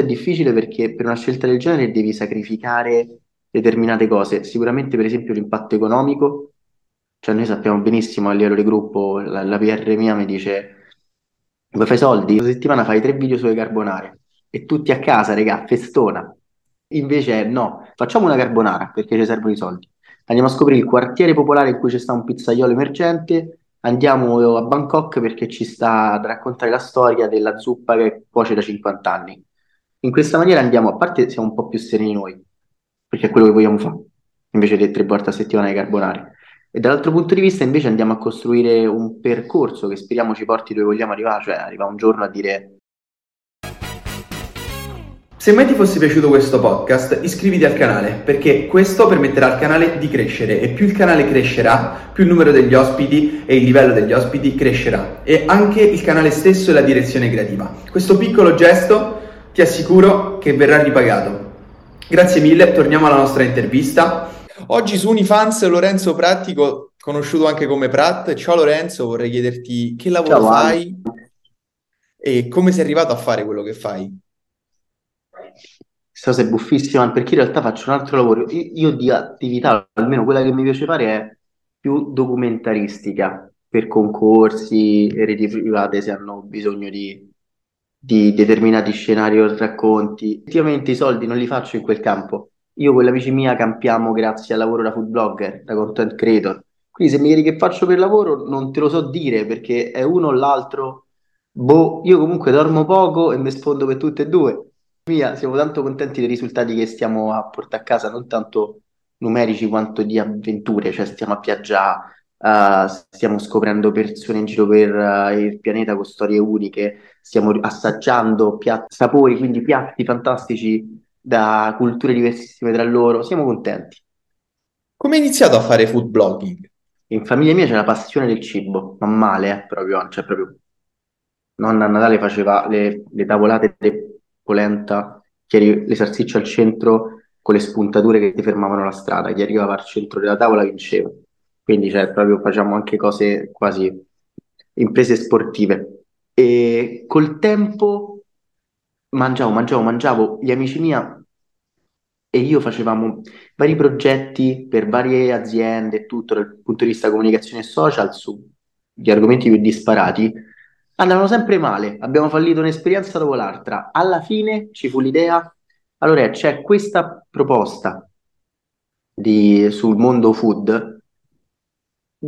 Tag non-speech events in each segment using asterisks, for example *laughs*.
è difficile perché per una scelta del genere devi sacrificare determinate cose. Sicuramente, per esempio, l'impatto economico, cioè noi sappiamo benissimo a livello di gruppo, la, la PR mia mi dice, vuoi fai soldi? Questa settimana fai tre video sulle carbonare e tutti a casa, regà, festona. Invece no, facciamo una carbonara perché ci servono i soldi. Andiamo a scoprire il quartiere popolare in cui c'è sta un pizzaiolo emergente, andiamo a Bangkok perché ci sta a raccontare la storia della zuppa che cuoce da 50 anni. In questa maniera andiamo, a parte siamo un po' più sereni noi, perché è quello che vogliamo fare, invece di tre volte a settimana di carbonare. E dall'altro punto di vista invece andiamo a costruire un percorso che speriamo ci porti dove vogliamo arrivare, cioè arriva un giorno a dire se mai ti fosse piaciuto questo podcast, iscriviti al canale, perché questo permetterà al canale di crescere e più il canale crescerà, più il numero degli ospiti e il livello degli ospiti crescerà e anche il canale stesso e la direzione creativa. Questo piccolo gesto ti assicuro che verrà ripagato. Grazie mille, torniamo alla nostra intervista. Oggi su Unifans Lorenzo Prattico, conosciuto anche come Prat. Ciao Lorenzo, vorrei chiederti che lavoro Ciao, fai e come sei arrivato a fare quello che fai? Questa cosa è buffissima perché in realtà faccio un altro lavoro. Io, io di attività, almeno quella che mi piace fare, è più documentaristica per concorsi e reti private se hanno bisogno di, di determinati scenari o racconti. Effettivamente i soldi non li faccio in quel campo. Io con l'amici mia campiamo grazie al lavoro da food blogger, da content creator. Quindi se mi chiedi che faccio per lavoro non te lo so dire perché è uno o l'altro. Boh, io comunque dormo poco e mi sfondo per tutte e due. Mia, siamo tanto contenti dei risultati che stiamo a portare a casa, non tanto numerici quanto di avventure, cioè stiamo a viaggiare, uh, stiamo scoprendo persone in giro per uh, il pianeta con storie uniche, stiamo assaggiando piatti, sapori, quindi piatti fantastici da culture diversissime tra loro, siamo contenti. Come hai iniziato a fare food blogging? In famiglia mia c'è la passione del cibo, ma male, eh, proprio, cioè proprio... Nonna a Natale faceva le, le tavolate de polenta, le salsicce al centro con le spuntature che ti fermavano la strada, chi arrivava al centro della tavola vinceva. Quindi cioè, proprio facciamo anche cose quasi imprese sportive. E col tempo mangiavo, mangiavo, mangiavo, gli amici mia e io facevamo vari progetti per varie aziende tutto dal punto di vista comunicazione e social su gli argomenti più disparati andavano sempre male, abbiamo fallito un'esperienza dopo l'altra. Alla fine ci fu l'idea, allora c'è questa proposta di, sul mondo food,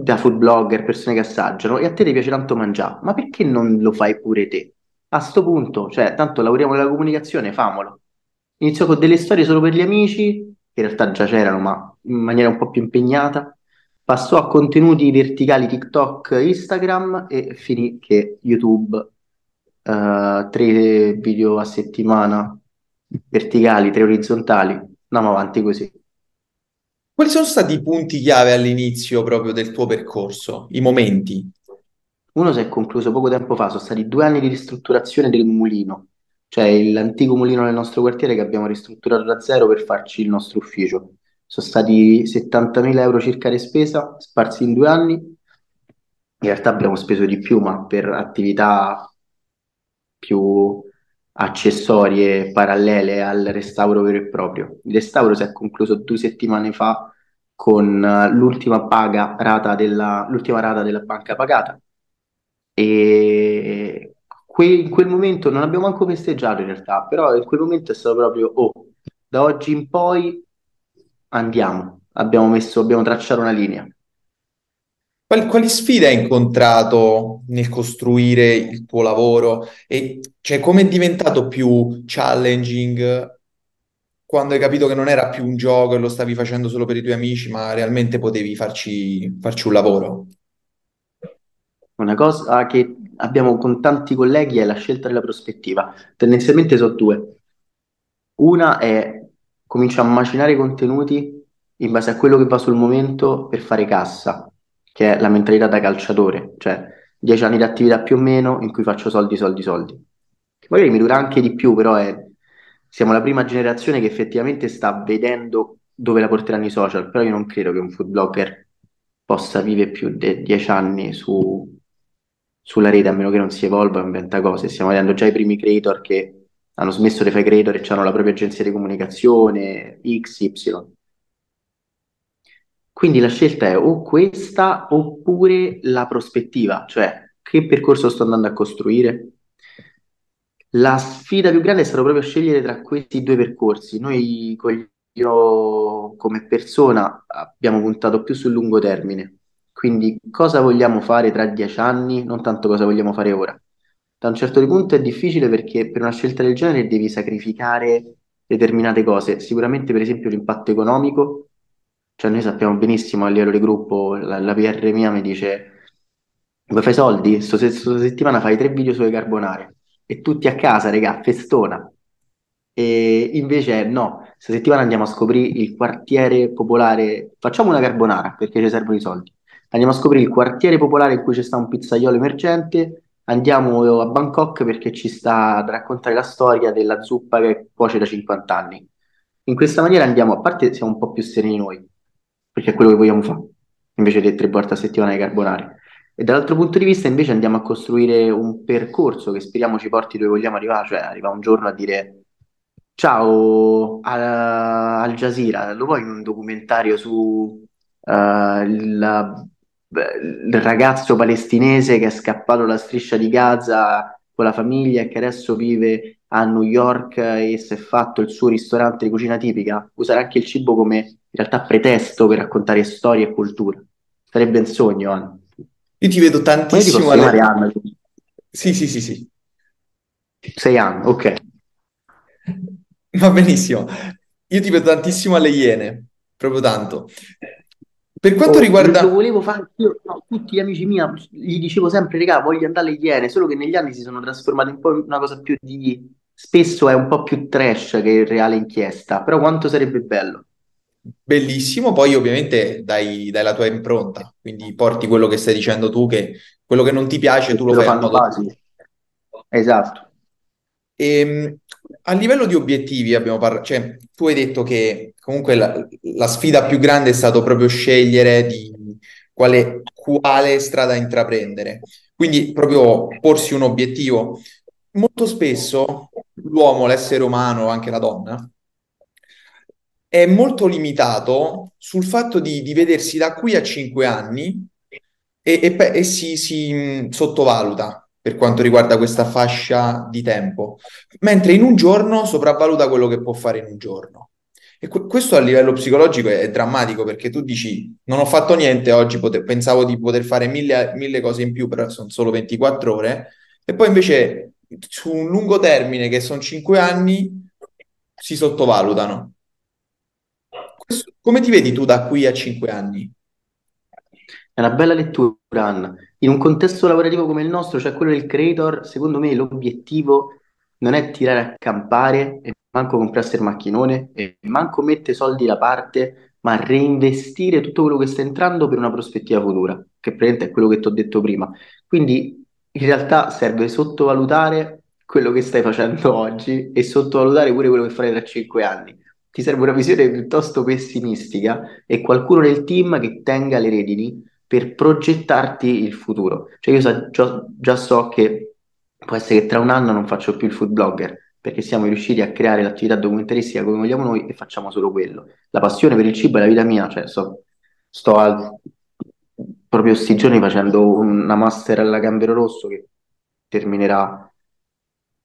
da food blogger, persone che assaggiano, e a te ti piace tanto mangiare, ma perché non lo fai pure te? A sto punto, cioè, tanto lavoriamo nella comunicazione, famolo. Inizio con delle storie solo per gli amici, che in realtà già c'erano, ma in maniera un po' più impegnata passò a contenuti verticali TikTok, Instagram e finì che YouTube, uh, tre video a settimana verticali, tre orizzontali, andiamo avanti così. Quali sono stati i punti chiave all'inizio proprio del tuo percorso, i momenti? Uno si è concluso poco tempo fa, sono stati due anni di ristrutturazione del mulino, cioè l'antico mulino del nostro quartiere che abbiamo ristrutturato da zero per farci il nostro ufficio sono stati 70.000 euro circa di spesa sparsi in due anni. In realtà abbiamo speso di più, ma per attività più accessorie parallele al restauro vero e proprio. Il restauro si è concluso due settimane fa con l'ultima paga rata della, l'ultima rata della banca pagata e que- in quel momento non abbiamo manco festeggiato in realtà, però in quel momento è stato proprio oh, da oggi in poi andiamo, abbiamo messo, abbiamo tracciato una linea. Quali, quali, sfide hai incontrato nel costruire il tuo lavoro? E cioè, come è diventato più challenging quando hai capito che non era più un gioco e lo stavi facendo solo per i tuoi amici, ma realmente potevi farci, farci un lavoro? Una cosa che abbiamo con tanti colleghi è la scelta della prospettiva. Tendenzialmente sono due. Una è comincio a macinare contenuti in base a quello che va sul momento per fare cassa, che è la mentalità da calciatore, cioè 10 anni di attività più o meno in cui faccio soldi, soldi, soldi. Magari mi dura anche di più, però è, siamo la prima generazione che effettivamente sta vedendo dove la porteranno i social, però io non credo che un food blogger possa vivere più di 10 anni su, sulla rete, a meno che non si evolva e inventa cose. Stiamo vedendo già i primi creator che hanno smesso di fare creator e hanno la propria agenzia di comunicazione, X, Y. Quindi la scelta è o questa oppure la prospettiva, cioè che percorso sto andando a costruire. La sfida più grande è stata proprio scegliere tra questi due percorsi. Noi io come persona abbiamo puntato più sul lungo termine, quindi cosa vogliamo fare tra dieci anni, non tanto cosa vogliamo fare ora. Da un certo punto è difficile perché per una scelta del genere devi sacrificare determinate cose, sicuramente per esempio l'impatto economico, cioè noi sappiamo benissimo a livello di gruppo, la, la PR mia mi dice Vuoi fare soldi? Questa settimana fai tre video sulle carbonare e tutti a casa, regà, festona. E invece no, questa settimana andiamo a scoprire il quartiere popolare. Facciamo una carbonara perché ci servono i soldi. Andiamo a scoprire il quartiere popolare in cui c'è sta un pizzaiolo emergente. Andiamo a Bangkok perché ci sta a raccontare la storia della zuppa che cuoce da 50 anni. In questa maniera andiamo, a parte siamo un po' più sereni noi, perché è quello che vogliamo fare, invece di tre volte a settimana di carbonare. E dall'altro punto di vista invece andiamo a costruire un percorso che speriamo ci porti dove vogliamo arrivare, cioè arriva un giorno a dire ciao Al Jazeera, lo vuoi un documentario su uh, il, il ragazzo palestinese che è scappato dalla striscia di Gaza con la famiglia e che adesso vive a New York e si è fatto il suo ristorante di cucina tipica, usare anche il cibo come realtà pretesto per raccontare storie e cultura. Sarebbe un sogno, Anna. Io ti vedo tantissimo alle... Anna. Sì, sì, sì, sì. Sei anni, ok. Va benissimo. Io ti vedo tantissimo alle Iene, proprio tanto. Per quanto oh, riguarda... Lo volevo fare io, no, tutti gli amici miei, gli dicevo sempre, regà, voglio andare alle Iene, solo che negli anni si sono trasformati un po' in una cosa più di... Spesso è un po' più trash che reale inchiesta, però quanto sarebbe bello bellissimo, poi ovviamente dai, dai, la tua impronta, quindi porti quello che stai dicendo tu, che quello che non ti piace tu lo, lo fai in modo... Esatto. E, ehm, a livello di obiettivi abbiamo parlato, cioè tu hai detto che comunque la, la sfida più grande è stato proprio scegliere di quale, quale strada intraprendere, quindi proprio porsi un obiettivo. Molto spesso l'uomo, l'essere umano, anche la donna, è molto limitato sul fatto di, di vedersi da qui a cinque anni e, e, e si, si mh, sottovaluta per quanto riguarda questa fascia di tempo, mentre in un giorno sopravvaluta quello che può fare in un giorno. E que- questo a livello psicologico è, è, drammatico perché tu dici non ho fatto niente oggi, pote- pensavo di poter fare mille, mille cose in più, però sono solo 24 ore, e poi invece su un lungo termine che sono 5 anni si sottovalutano. Come ti vedi tu da qui a cinque anni? È una bella lettura, Anna. In un contesto lavorativo come il nostro, cioè quello del creator, secondo me l'obiettivo non è tirare a campare e manco comprarsi il macchinone e manco mettere soldi da parte, ma reinvestire tutto quello che sta entrando per una prospettiva futura, che praticamente è quello che ti ho detto prima. Quindi in realtà serve sottovalutare quello che stai facendo oggi e sottovalutare pure quello che farai tra cinque anni ti serve una visione piuttosto pessimistica e qualcuno nel team che tenga le redini per progettarti il futuro. Cioè io sa, già, già so che può essere che tra un anno non faccio più il food blogger, perché siamo riusciti a creare l'attività documentaristica come vogliamo noi e facciamo solo quello. La passione per il cibo è la vita mia, cioè so, sto al, proprio questi giorni facendo una master alla Gambero Rosso che terminerà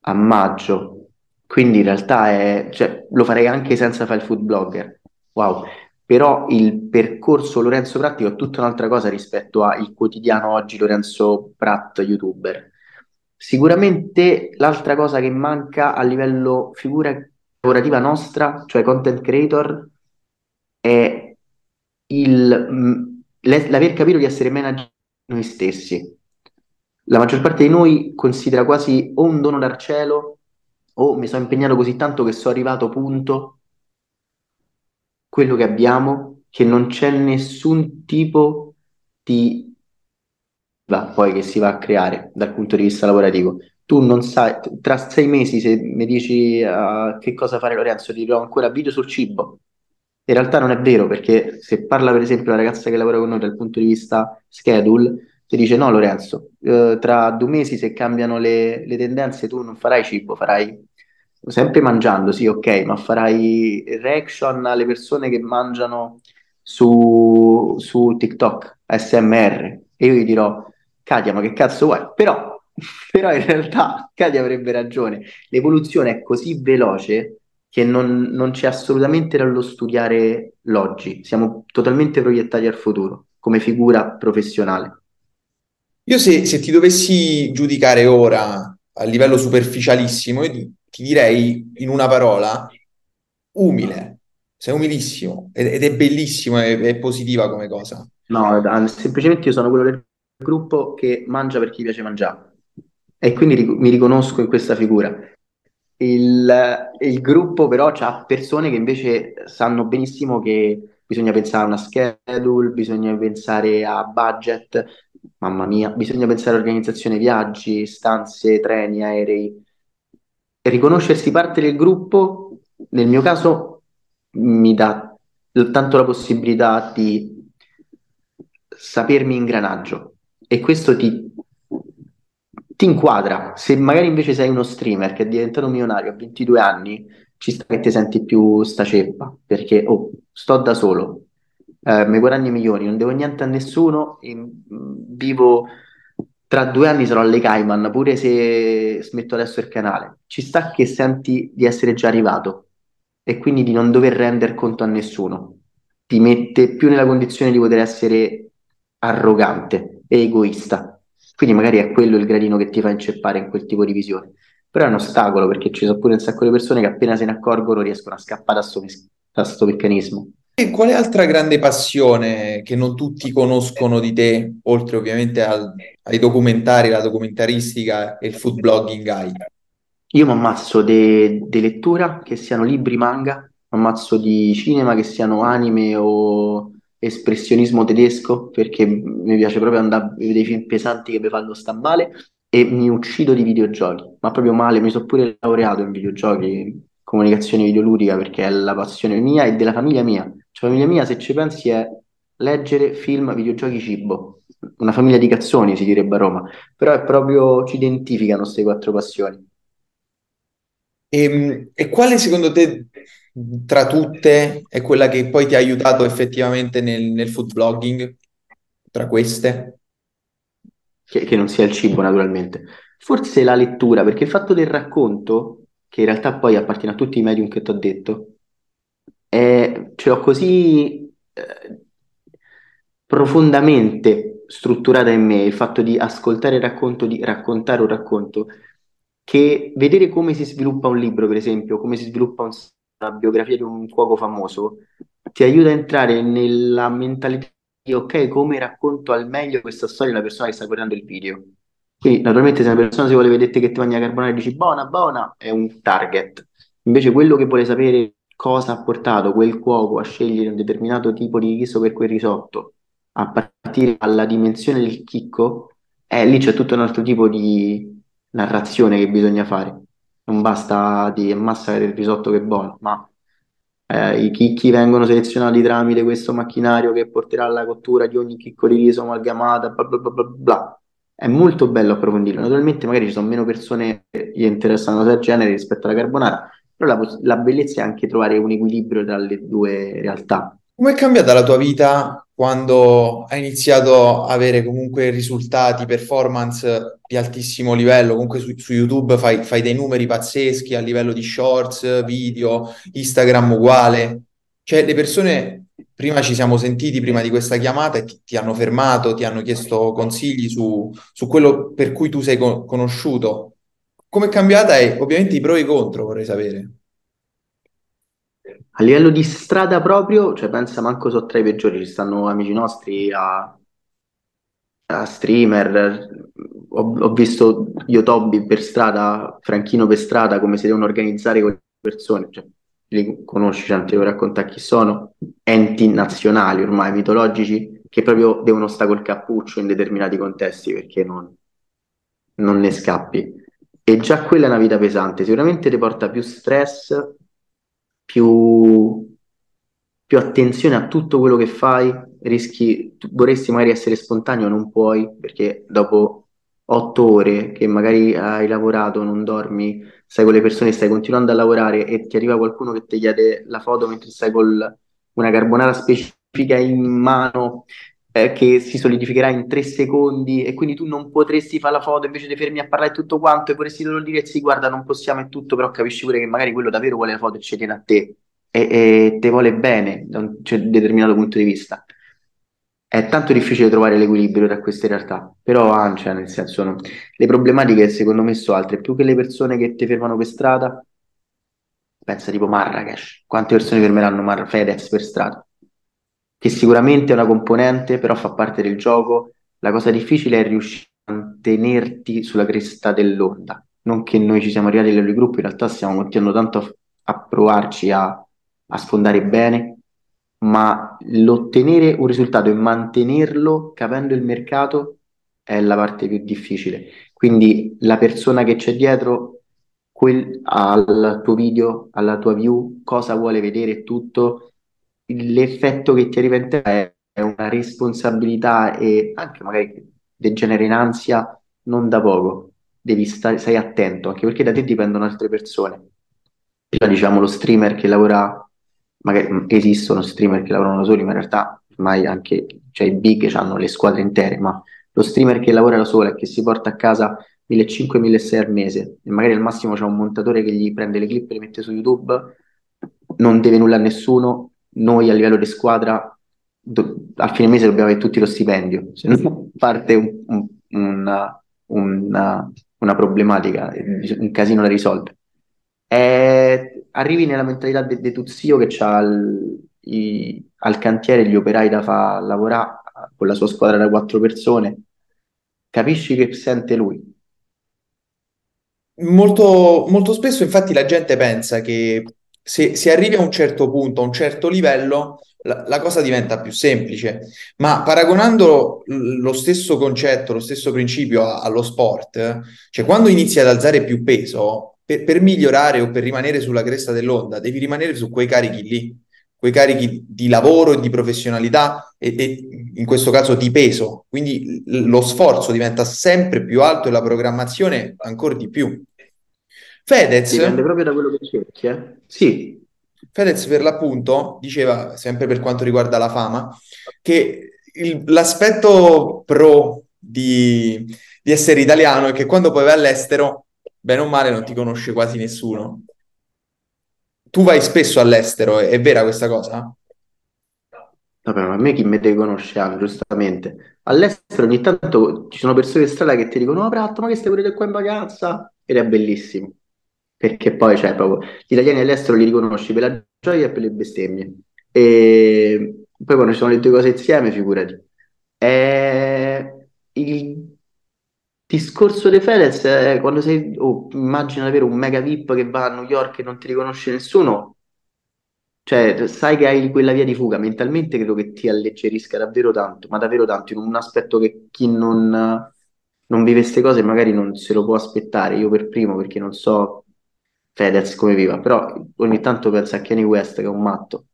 a maggio quindi in realtà è, cioè, lo farei anche senza fare il food blogger. Wow. Però il percorso Lorenzo Pratico è tutta un'altra cosa rispetto al quotidiano oggi Lorenzo Pratt, youtuber. Sicuramente l'altra cosa che manca a livello figura lavorativa nostra, cioè content creator, è il, l'aver capito di essere manager noi stessi. La maggior parte di noi considera quasi o un dono dal cielo o mi sono impegnato così tanto che sono arrivato punto quello che abbiamo, che non c'è nessun tipo di poi che si va a creare dal punto di vista lavorativo. Tu non sai, tra sei mesi se mi dici uh, che cosa fare Lorenzo, ti do ancora video sul cibo. In realtà non è vero perché se parla per esempio la ragazza che lavora con noi dal punto di vista schedule, ti dice no Lorenzo, eh, tra due mesi se cambiano le, le, tendenze tu non farai cibo, farai sempre mangiando, sì, ok, ma farai reaction alle persone che mangiano su, su TikTok, SMR, e io gli dirò, Katia, ma che cazzo vuoi? Però, *laughs* però in realtà Katia avrebbe ragione, l'evoluzione è così veloce che non, non c'è assolutamente dallo studiare l'oggi, siamo totalmente proiettati al futuro come figura professionale. Io se, se ti dovessi giudicare ora a livello superficialissimo, io ti, ti direi in una parola, umile. Sei umilissimo ed, ed è bellissimo, è, è positiva come cosa. No, semplicemente io sono quello del gruppo che mangia perché gli piace mangiare e quindi mi riconosco in questa figura. Il, il gruppo però ha persone che invece sanno benissimo che bisogna pensare a una schedule, bisogna pensare a budget, mamma mia, bisogna pensare a organizzazione viaggi, stanze, treni, aerei. Riconoscersi parte del gruppo, nel mio caso, mi dà tanto la possibilità di sapermi ingranaggio e questo ti, ti inquadra. Se magari invece sei uno streamer che è diventato milionario a 22 anni, ci sta che ti senti più sta ceppa, perché oh, sto da solo, eh, mi guadagno milioni, non devo niente a nessuno, in, vivo tra due anni sarò alle Cayman, pure se smetto adesso il canale. Ci sta che senti di essere già arrivato e quindi di non dover rendere conto a nessuno. Ti mette più nella condizione di poter essere arrogante e egoista. Quindi magari è quello il gradino che ti fa inceppare in quel tipo di visione. Però è un ostacolo perché ci sono pure un sacco di persone che appena se ne accorgono riescono a scappare da questo meccanismo. E quale altra grande passione che non tutti conoscono di te, oltre ovviamente al, ai documentari, la documentaristica e il food blogging hai? Io mi ammazzo di lettura, che siano libri, manga, mi ammazzo di cinema, che siano anime o espressionismo tedesco, perché mi piace proprio andare a vedere film pesanti che mi fanno sta male, e mi uccido di videogiochi, ma proprio male, mi sono pure laureato in videogiochi, comunicazione videoludica, perché è la passione mia e della famiglia mia. Cioè, famiglia mia, se ci pensi, è leggere film, videogiochi, cibo. Una famiglia di cazzoni, si direbbe a Roma. Però è proprio, ci identificano queste quattro passioni. E, ehm, e quale secondo te tra tutte è quella che poi ti ha aiutato effettivamente nel, nel food blogging? Tra queste? Che, che non sia il cibo, naturalmente. Forse la lettura, perché il fatto del racconto, che in realtà poi appartiene a tutti i medium che ti ho detto, è, ce l'ho così eh, profondamente strutturata in me il fatto di ascoltare il racconto, di raccontare un racconto, che vedere come si sviluppa un libro, per esempio, come si sviluppa un, una biografia di un cuoco famoso, ti aiuta a entrare nella mentalità di ok, come racconto al meglio questa storia alla persona che sta guardando il video. Quindi, naturalmente, se una persona si vuole vedere che ti mangia carbonara e dici buona, buona, è un target. Invece, quello che vuole sapere cosa ha portato quel cuoco a scegliere un determinato tipo di riso per quel risotto, a partire dalla dimensione del chicco, eh, lì c'è tutto un altro tipo di narrazione che bisogna fare. Non basta di massa del risotto che è buono, ma eh, i chicchi vengono selezionati tramite questo macchinario che porterà alla cottura di ogni chicco di riso amalgamata, bla bla bla bla bla. È molto bello approfondirlo. Naturalmente magari ci sono meno persone che interessano del genere rispetto alla carbonara, però la, la bellezza è anche trovare un equilibrio tra le due realtà. Come è cambiata la tua vita quando hai iniziato a avere comunque risultati, performance di altissimo livello? Comunque su, su YouTube fai, fai, dei numeri pazzeschi a livello di shorts, video, Instagram uguale. Cioè le persone, prima ci siamo sentiti prima di questa chiamata e ti, ti hanno fermato, ti hanno chiesto consigli su, su quello per cui tu sei co- conosciuto come è cambiata e ovviamente i pro e i contro vorrei sapere. A livello di strada proprio, cioè pensa manco so tra i peggiori, ci stanno amici nostri a, a streamer, ho, ho visto Yotobi per strada, Franchino per strada, come si devono organizzare con le persone, cioè, li conosci, cioè, ti devo raccontare chi sono, enti nazionali ormai mitologici che proprio devono stare col cappuccio in determinati contesti perché non, non ne scappi. E già quella è una vita pesante, sicuramente ti porta più stress, più, più attenzione a tutto quello che fai, rischi, vorresti magari essere spontaneo, non puoi, perché dopo otto ore che magari hai lavorato, non dormi, stai con le persone, stai continuando a lavorare e ti arriva qualcuno che ti chiede la foto mentre stai con una carbonara specifica in mano eh, che si solidificherà in tre secondi e quindi tu non potresti fare la foto, invece ti fermi a parlare tutto quanto e vorresti loro dire sì, guarda, non possiamo e tutto, però capisci pure che magari quello davvero vuole la foto e ci tiene a te e, e te vuole bene da un cioè, determinato punto di vista. È tanto difficile trovare l'equilibrio tra queste realtà, però ah, cioè, nel senso, no. le problematiche secondo me sono altre, più che le persone che ti fermano per strada, pensa tipo Marrakesh, quante persone fermeranno Mar- Fedez per strada? Che sicuramente è una componente, però fa parte del gioco. La cosa difficile è riuscire a mantenerti sulla cresta dell'onda. Non che noi ci siamo arrivati a gruppo, in realtà stiamo continuando tanto a, a provarci a, a sfondare bene, ma l'ottenere un risultato e mantenerlo capendo il mercato è la parte più difficile. Quindi la persona che c'è dietro quel, al tuo video, alla tua view, cosa vuole vedere tutto, l'effetto che ti arriva in te è, è una responsabilità e anche magari degenera in ansia non da poco. Devi stare, stai attento, anche perché da te dipendono altre persone. Diciamo lo streamer che lavora magari esistono streamer che lavorano da soli, ma in realtà ormai anche cioè, i big hanno le squadre intere, ma lo streamer che lavora da solo e che si porta a casa 1.500-1.600 al mese e magari al massimo c'è un montatore che gli prende le clip e le mette su YouTube, non deve nulla a nessuno, noi a livello di squadra do, al fine mese dobbiamo avere tutti lo stipendio, se no *laughs* parte un, un, una, una, una problematica, un casino da risolvere. E arrivi nella mentalità del de zio che ha al cantiere gli operai da far lavorare con la sua squadra da quattro persone, capisci che sente lui. Molto, molto spesso, infatti, la gente pensa che se, se arrivi a un certo punto, a un certo livello, la, la, cosa diventa più semplice. Ma paragonando lo stesso concetto, lo stesso principio a, allo sport, cioè quando inizi ad alzare più peso, per, per, migliorare o per rimanere sulla cresta dell'onda, devi rimanere su quei carichi lì, quei carichi di lavoro e di professionalità e, e in questo caso di peso. Quindi lo sforzo diventa sempre più alto e la programmazione ancora di più. Fedez... Dipende proprio da quello che cerchi, eh? Sì. Fedez per l'appunto diceva, sempre per quanto riguarda la fama, che il, l'aspetto pro di, di essere italiano è che quando poi vai all'estero bene o male non ti conosce quasi nessuno. Tu vai spesso all'estero, è, è vera questa cosa? Vabbè, ma a me chi mi deve conoscere, giustamente. All'estero ogni tanto ci sono persone in strada che ti dicono, oh, Pratto, ma che stai pure qua in vacanza? Ed è bellissimo. Perché poi, cioè, proprio, gli italiani all'estero li riconosci per la gioia e per le bestemmie. E poi quando ci sono le due cose insieme, figurati. È il discorso di Fedez è quando sei, oh, immagina avere un mega VIP che va a New York e non ti riconosce nessuno, cioè sai che hai quella via di fuga, mentalmente credo che ti alleggerisca davvero tanto, ma davvero tanto, in un aspetto che chi non, non vive queste cose magari non se lo può aspettare, io per primo perché non so Fedez come viva, però ogni tanto penso a Kanye West che è un matto,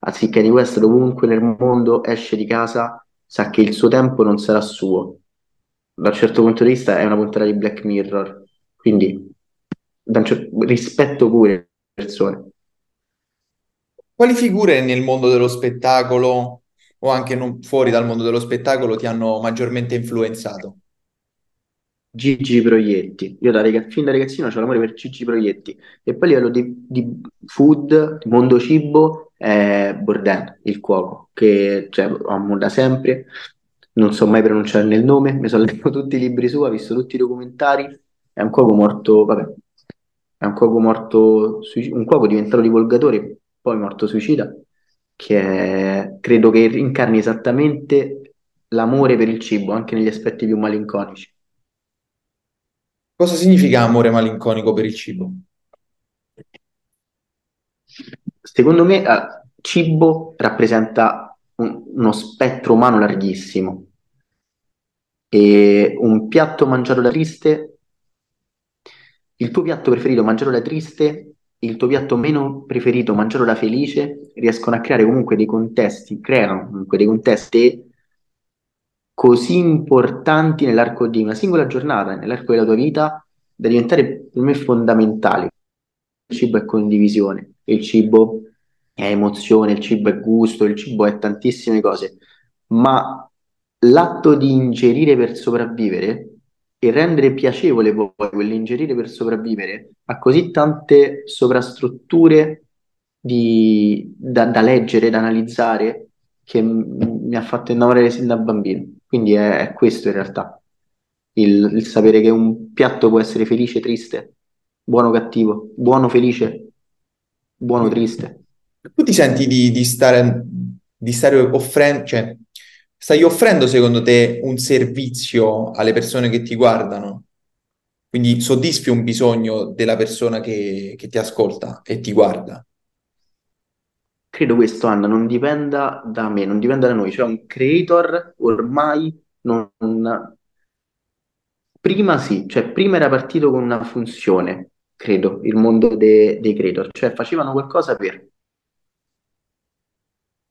anzi Kanye West dovunque nel mondo esce di casa sa che il suo tempo non sarà suo da un certo punto di vista è una puntata di Black Mirror, quindi cer- rispetto pure le persone. Quali figure nel mondo dello spettacolo o anche non fuori dal mondo dello spettacolo ti hanno maggiormente influenzato? Gigi Proietti. Io da ragaz- fin da ragazzino ho l'amore per Gigi Proietti. E poi a livello di, di food, di mondo cibo, è Bourdain, il cuoco, che cioè, amo da sempre non so mai pronunciare il nome, mi sono *laughs* letto tutti i libri su, ho visto tutti i documentari, è un cuoco morto, vabbè, è un cuoco morto, un cuoco diventato divulgatore, poi morto suicida, che è, credo che incarni esattamente l'amore per il cibo, anche negli aspetti più malinconici. Cosa significa amore malinconico per il cibo? Secondo me, eh, cibo rappresenta un- uno spettro umano larghissimo e un piatto mangiato da triste, il tuo piatto preferito mangiato da triste, il tuo piatto meno preferito mangiato da felice, riescono a creare comunque dei contesti, creano comunque dei contesti così importanti nell'arco di una singola giornata, nell'arco della tua vita, da diventare per me fondamentali. Il cibo è condivisione, il cibo è emozione, il cibo è gusto, il cibo è tantissime cose, ma l'atto di ingerire per sopravvivere e rendere piacevole poi quell'ingerire per sopravvivere ha così tante sovrastrutture di, da, da leggere, da analizzare, che mi ha fatto innamorare sin da bambino. Quindi è, è questo in realtà, il, il sapere che un piatto può essere felice, triste, buono, cattivo, buono, felice, buono, triste. Tu ti senti di, di stare, di stare offrendo, cioè, stai offrendo secondo te un servizio alle persone che ti guardano? Quindi soddisfi un bisogno della persona che, che ti ascolta e ti guarda? Credo questo, Anna, non dipenda da me, non dipenda da noi. Cioè un creator ormai non... Prima sì, cioè prima era partito con una funzione, credo, il mondo de- dei creator. Cioè facevano qualcosa per...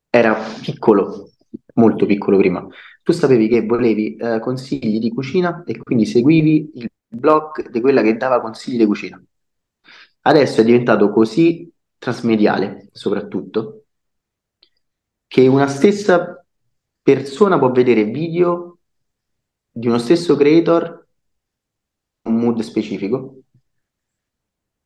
Era piccolo, molto piccolo prima. Tu sapevi che volevi eh, consigli di cucina e quindi seguivi il blog di quella che dava consigli di cucina. Adesso è diventato così trasmediale, soprattutto, che una stessa persona può vedere video di uno stesso creator, un mood specifico,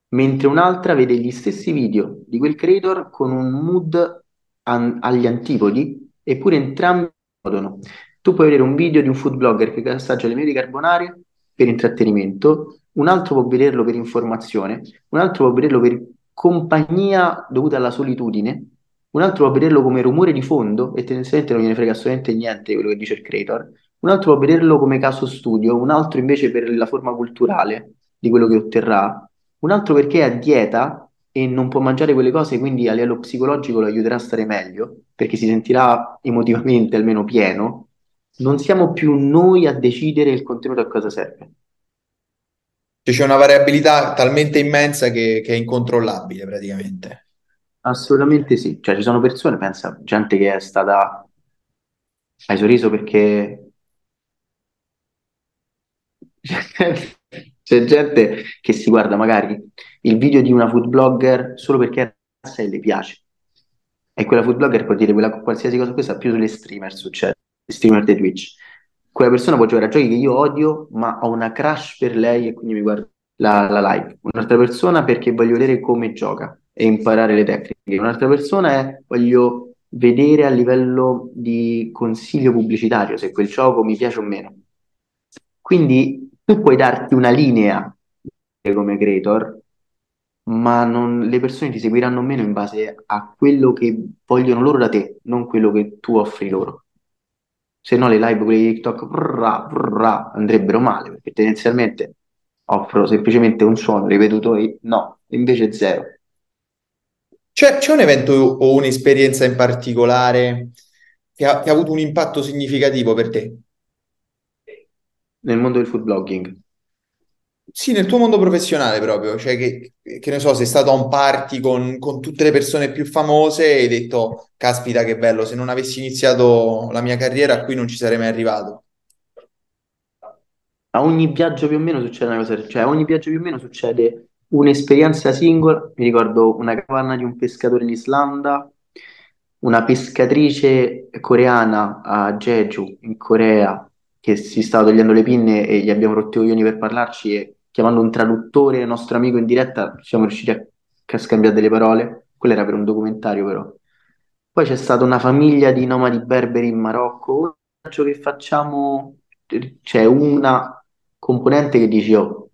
mentre un'altra vede gli stessi video di quel creator con un mood an- agli antipodi, eppure entrambi godono. Tu puoi vedere un video di un food blogger che assaggia le miele carbonare per intrattenimento, un altro può vederlo per informazione, un altro può vederlo per compagnia dovuta alla solitudine, un altro può vederlo come rumore di fondo e tendenzialmente non gliene frega assolutamente niente quello che dice il creator, un altro può vederlo come caso studio, un altro invece per la forma culturale di quello che otterrà, un altro perché è a dieta e non può mangiare quelle cose, quindi a livello psicologico lo aiuterà a stare meglio, perché si sentirà emotivamente almeno pieno. Non siamo più noi a decidere il contenuto a cosa serve. Cioè c'è una variabilità talmente immensa che, che è incontrollabile praticamente. Assolutamente sì, cioè ci sono persone, pensa, gente che è stata... Hai sorriso perché *laughs* c'è gente che si guarda magari il video di una food blogger solo perché e le piace. E quella food blogger può dire quella, qualsiasi cosa, questa più sulle streamer succede, streamer di Twitch. Quella persona può giocare a giochi che io odio, ma ho una crush per lei e quindi mi guardo la, la live. Un'altra persona perché voglio vedere come gioca e imparare le tecniche. Un'altra persona è voglio vedere a livello di consiglio pubblicitario se quel gioco mi piace o meno. Quindi tu puoi darti una linea come creator, ma non, le persone ti seguiranno meno in base a quello che vogliono loro da te, non quello che tu offri loro. Se no le live, quelle di TikTok, brrra, brrra, andrebbero male, perché tendenzialmente offro semplicemente un suono ripetuto e no, invece zero. C'è, c'è un evento o un'esperienza in particolare che ha, che ha avuto un impatto significativo per te? Nel mondo del food blogging. Sì, nel tuo mondo professionale proprio, cioè che, che ne so, sei stato a un party con, con tutte le persone più famose e hai detto, caspita che bello, se non avessi iniziato la mia carriera qui non ci sarei mai arrivato. A ogni viaggio più o meno succede una cosa, cioè a ogni viaggio più o meno succede un'esperienza singola. Mi ricordo una capanna di un pescatore in Islanda, una pescatrice coreana a Jeju, in Corea, che si stava togliendo le pinne e gli abbiamo rotto i coglioni per parlarci e chiamando un traduttore, nostro amico in diretta, siamo riusciti a, a scambiare delle parole. Quello era per un documentario però. Poi c'è stata una famiglia di nomadi berberi in Marocco. Un che facciamo, c'è una componente che dice, oh,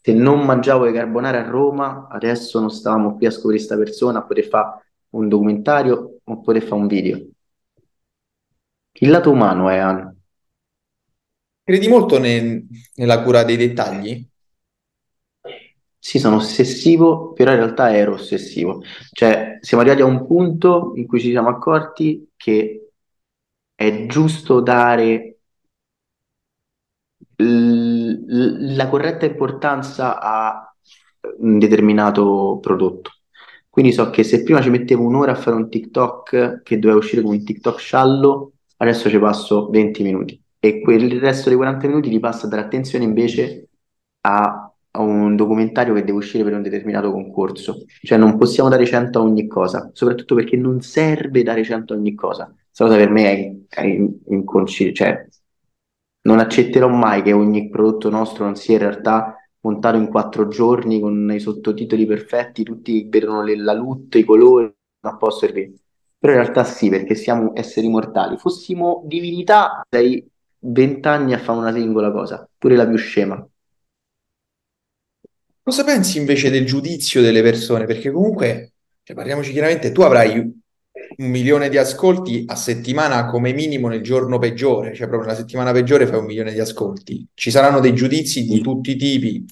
se non mangiavo le carbonare a Roma, adesso non stavamo qui a scoprire questa persona, a poter fare un documentario o poter fare un video. Il lato umano è. Credi molto ne- nella cura dei dettagli? Sì, sono ossessivo, però in realtà ero ossessivo. Cioè, siamo arrivati a un punto in cui ci siamo accorti che è giusto dare l- la corretta importanza a un determinato prodotto. Quindi so che se prima ci mettevo un'ora a fare un TikTok che doveva uscire come un TikTok sciallo, adesso ci passo 20 minuti. e quel resto dei 40 minuti li passa a dare attenzione invece a un documentario che deve uscire per un determinato concorso. Cioè non possiamo dare 100 a ogni cosa, soprattutto perché non serve dare 100 a ogni cosa. Questa cosa per me è, è inconciliabile, cioè non accetterò mai che ogni prodotto nostro non sia in realtà montato in quattro giorni con i sottotitoli perfetti, tutti vedono la lutte, i colori, non può servire. Però in realtà sì, perché siamo esseri mortali. Fossimo divinità, sei vent'anni a fare una singola cosa, pure la più scema. Cosa pensi invece del giudizio delle persone? Perché comunque, cioè, parliamoci chiaramente, tu avrai un milione di ascolti a settimana come minimo nel giorno peggiore, cioè proprio nella settimana peggiore fai un milione di ascolti. Ci saranno dei giudizi di tutti i tipi.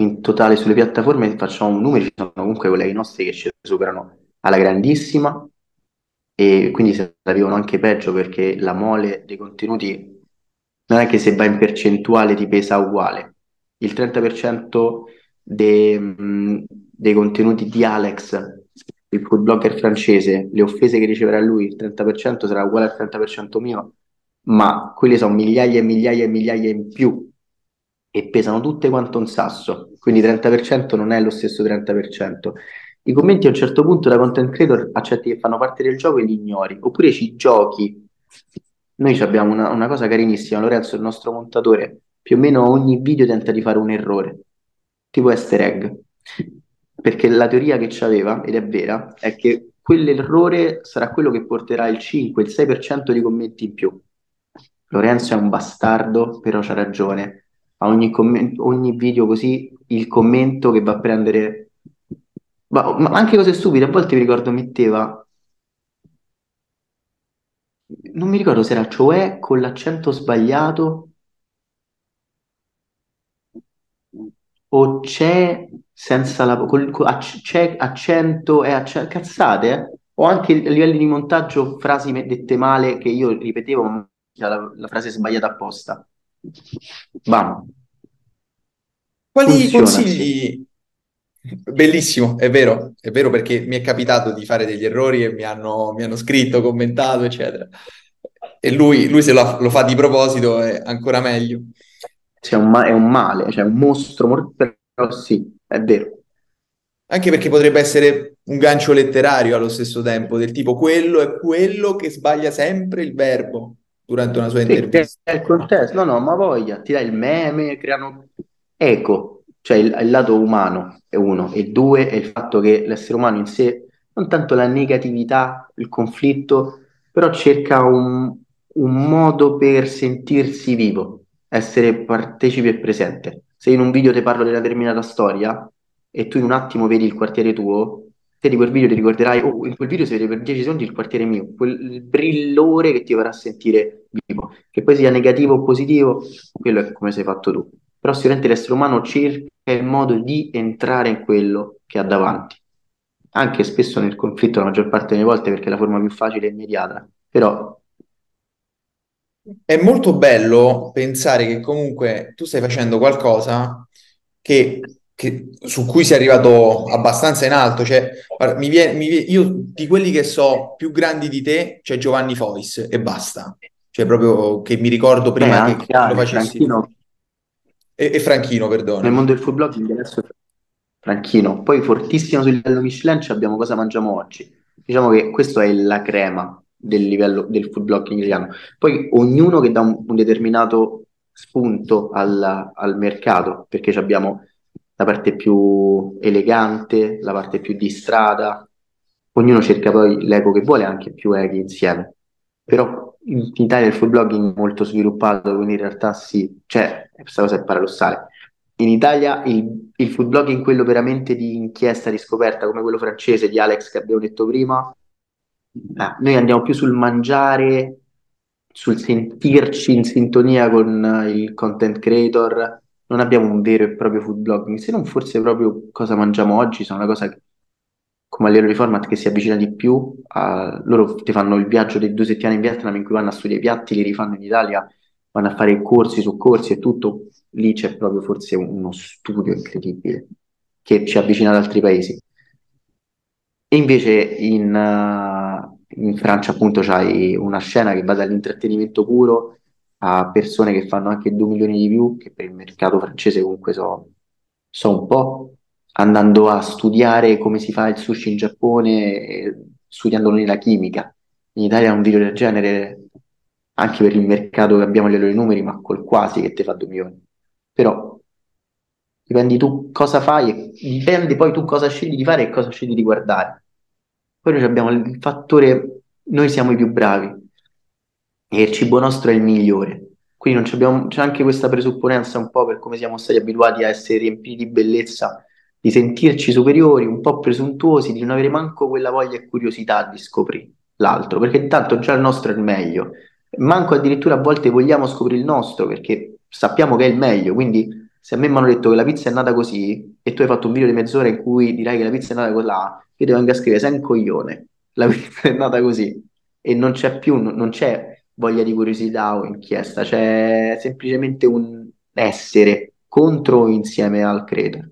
In totale sulle piattaforme facciamo numeri, ci sono comunque colleghi nostri che ci superano alla grandissima e quindi se la vivono anche peggio perché la mole dei contenuti non è che se va in percentuale ti pesa uguale. Il 30% dei, dei contenuti di Alex il food blogger francese, le offese che riceverà lui, il 30% sarà uguale al 30% mio, ma quelli sono migliaia e migliaia e migliaia in più e pesano tutte quanto un sasso, quindi 30% non è lo stesso 30%. I commenti a un certo punto da content creator accetti che fanno parte del gioco e li ignori, oppure ci giochi. Noi abbiamo una, una cosa carinissima, Lorenzo, il nostro montatore, più o meno ogni video tenta di fare un errore, tipo easter egg perché la teoria che ci aveva, ed è vera, è che quell'errore sarà quello che porterà il 5, il 6% di commenti in più. Lorenzo è un bastardo, però c'ha ragione. A ogni, commento, ogni video così il commento che va a prendere... Ma, ma anche cose stupide, a volte mi ricordo metteva... Non mi ricordo se era cioè con l'accento sbagliato o c'è senza la col, col, c'è accento e accento, cazzate, eh? o anche a livelli di montaggio frasi dette male che io ripetevo, ma la, la frase sbagliata apposta. Bam. Quali Funziona, consigli? Sì. Bellissimo, è vero, è vero perché mi è capitato di fare degli errori e mi hanno, mi hanno scritto, commentato, eccetera. E lui, lui se lo, lo, fa di proposito è ancora meglio. Cioè, un ma- è un male, cioè un mostro, però sì, è vero. Anche perché potrebbe essere un gancio letterario allo stesso tempo, del tipo quello è quello che sbaglia sempre il verbo durante una sua sì, intervista. È il contesto, no, no, ma voglia, ti dai il meme, creano eco, cioè il, il lato umano è uno, e due è il fatto che l'essere umano in sé, non tanto la negatività, il conflitto, però cerca un, un modo per sentirsi vivo, essere partecipe e presente. Se in un video ti parlo della determinata storia e tu in un attimo vedi il quartiere tuo, te di quel video ti ricorderai, oh, in quel video si vede per 10 secondi il quartiere mio, quel brillore che ti farà sentire vivo. Che poi sia negativo o positivo, quello è come sei fatto tu. Però sicuramente l'essere umano cerca il modo di entrare in quello che ha davanti. Anche spesso nel conflitto, la maggior parte delle volte, perché è la forma più facile e immediata. Però è molto bello pensare che comunque tu stai facendo qualcosa che, che, su cui sei arrivato abbastanza in alto. Cioè, mi viene, mi viene, io di quelli che so più grandi di te c'è Giovanni Fois e basta. Cioè, proprio che mi ricordo prima eh, che lo facessi. Franchino. E, e Franchino, perdono. Nel mondo del food blogging adesso Franchino. Poi fortissimo sul livello Michelin abbiamo cosa mangiamo oggi. Diciamo che questo è la crema del livello del food blogging italiano. Poi ognuno che dà un, un determinato spunto al, al, mercato, perché abbiamo la parte più elegante, la parte più di strada, ognuno cerca poi l'eco che vuole, anche più echi insieme. Però in Italia il food blogging è molto sviluppato, quindi in realtà sì, cioè, questa cosa è paradossale. In Italia il, il food blogging, quello veramente di inchiesta, di scoperta, come quello francese di Alex che abbiamo detto prima, Ah, noi andiamo più sul mangiare, sul sentirci in sintonia con il content creator, non abbiamo un vero e proprio food blogging, se non forse proprio cosa mangiamo oggi, sono una cosa che, come a livello di format che si avvicina di più, a, loro ti fanno il viaggio di due settimane in Vietnam in cui vanno a studiare i piatti, li rifanno in Italia, vanno a fare corsi su corsi e tutto, lì c'è proprio forse uno studio incredibile che ci avvicina ad altri paesi. E invece in, uh, in Francia appunto c'hai una scena che va dall'intrattenimento puro a persone che fanno anche 2 milioni di più, che per il mercato francese comunque so, so un po', andando a studiare come si fa il sushi in Giappone, studiandolo nella chimica. In Italia un video del genere, anche per il mercato che abbiamo livello di numeri, ma col quasi che ti fa 2 milioni. Però dipende tu cosa fai, dipende poi tu cosa scegli di fare e cosa scegli di guardare. Poi noi abbiamo il fattore, noi siamo i più bravi e il cibo nostro è il migliore. Quindi abbiamo, c'è anche questa presupponenza un po' per come siamo stati abituati a essere riempiti di bellezza, di sentirci superiori, un po' presuntuosi, di non avere manco quella voglia e curiosità di scoprire l'altro, perché intanto già il nostro è il meglio. Manco addirittura a volte vogliamo scoprire il nostro perché sappiamo che è il meglio, quindi se a me mi hanno detto che la pizza è nata così e tu hai fatto un video di mezz'ora in cui dirai che la pizza è nata così, io devo anche scrivere, sei un coglione, la pizza è nata così e non c'è più, non c'è voglia di curiosità o inchiesta, c'è semplicemente un essere contro o insieme al credo.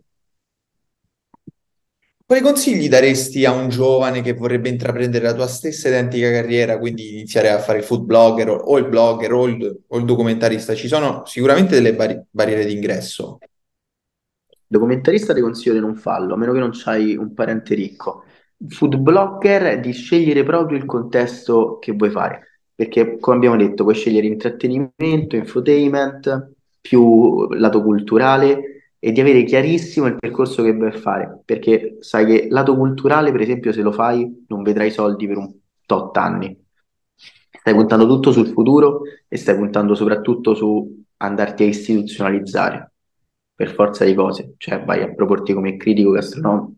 Quali consigli daresti a un giovane che vorrebbe intraprendere la tua stessa identica carriera, quindi iniziare a fare il food blogger o, o il blogger o il, o il, documentarista? Ci sono sicuramente delle bar- barriere d'ingresso. Documentarista ti consiglio di non farlo, a meno che non hai un parente ricco. Food blogger di scegliere proprio il contesto che vuoi fare, perché come abbiamo detto puoi scegliere intrattenimento, infotainment, più lato culturale e di avere chiarissimo il percorso che vuoi fare, perché sai che lato culturale, per esempio, se lo fai non vedrai soldi per un tot anni. Stai puntando tutto sul futuro e stai puntando soprattutto su andarti a istituzionalizzare per forza di cose, cioè vai a proporti come critico gastronomico,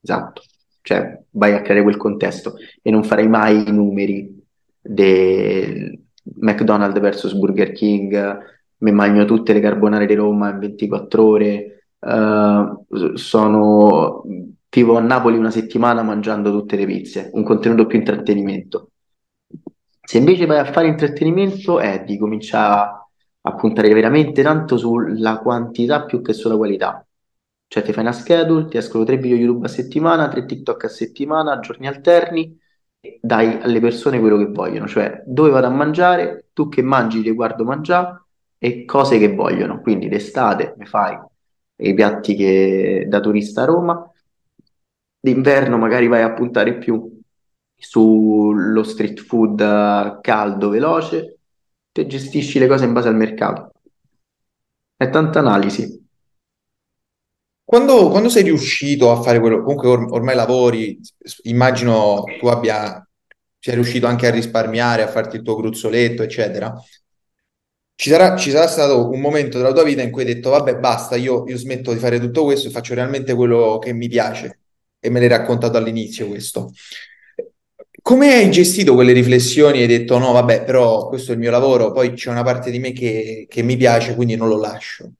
esatto, cioè vai a creare quel contesto e non farai mai i numeri del McDonald's versus Burger King, mi mangio tutte le carbonare di Roma in 24 ore, uh, sono, vivo a Napoli una settimana mangiando tutte le pizze, un contenuto più intrattenimento. Se invece vai a fare intrattenimento è di cominciare a puntare veramente tanto sulla quantità più che sulla qualità. Cioè ti fai una schedule, ti escono tre video YouTube a settimana, tre TikTok a settimana, giorni alterni, dai alle persone quello che vogliono, cioè dove vado a mangiare, tu che mangi ti guardo mangiare, e cose che vogliono. Quindi d'estate mi fai i piatti che da turista a Roma, d'inverno magari vai a puntare più sullo street food caldo, veloce, te gestisci le cose in base al mercato. È tanta analisi. Quando, quando sei riuscito a fare quello, comunque or- ormai lavori, immagino tu abbia, sei riuscito anche a risparmiare, a farti il tuo gruzzoletto, eccetera ci sarà, ci sarà, stato un momento della tua vita in cui hai detto vabbè basta, io, io, smetto di fare tutto questo e faccio realmente quello che mi piace e me l'hai raccontato all'inizio questo. Come hai gestito quelle riflessioni? Hai detto no vabbè però questo è il mio lavoro, poi c'è una parte di me che, che mi piace quindi non lo lascio.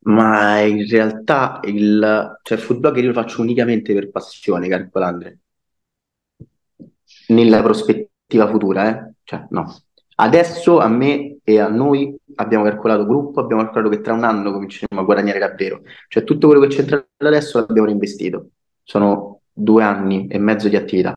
Ma in realtà il, cioè, food blogger io faccio unicamente per passione, calcolando. Nella prospettiva futura, eh? Cioè, no, Adesso a me e a noi abbiamo calcolato gruppo, abbiamo calcolato che tra un anno cominceremo a guadagnare davvero. Cioè tutto quello che c'entra adesso l'abbiamo reinvestito. Sono due anni e mezzo di attività.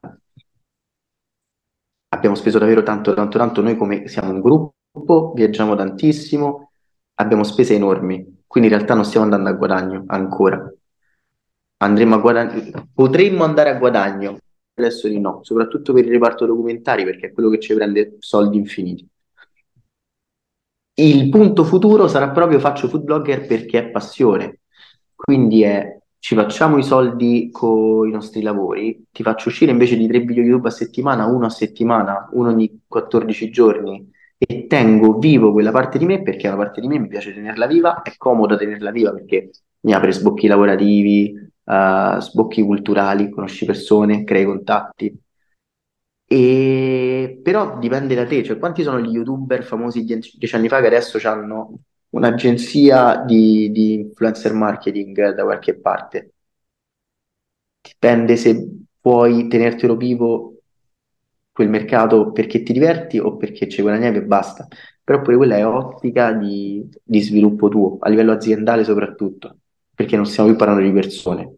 Abbiamo speso davvero tanto, tanto, tanto. Noi come siamo un gruppo, viaggiamo tantissimo, abbiamo spese enormi. Quindi in realtà non stiamo andando a guadagno ancora. Andremo a guadagno, potremmo andare a guadagno, adesso di no, soprattutto per il reparto documentari perché è quello che ci prende soldi infiniti. Il punto futuro sarà proprio faccio food blogger perché è passione, quindi è ci facciamo i soldi con i nostri lavori, ti faccio uscire invece di tre video YouTube a settimana, uno a settimana, uno ogni 14 giorni e tengo vivo quella parte di me perché è una parte di me mi piace tenerla viva, è comodo tenerla viva perché mi apre sbocchi lavorativi, uh, sbocchi culturali, conosci persone, crei contatti. E... Però dipende da te, cioè quanti sono gli youtuber famosi dieci, dieci anni fa che adesso hanno un'agenzia di, di influencer marketing da qualche parte? Dipende se puoi tenertelo vivo quel mercato perché ti diverti o perché ci guadagnavi e basta. Però pure quella è ottica di, di sviluppo tuo, a livello aziendale soprattutto, perché non stiamo più parlando di persone,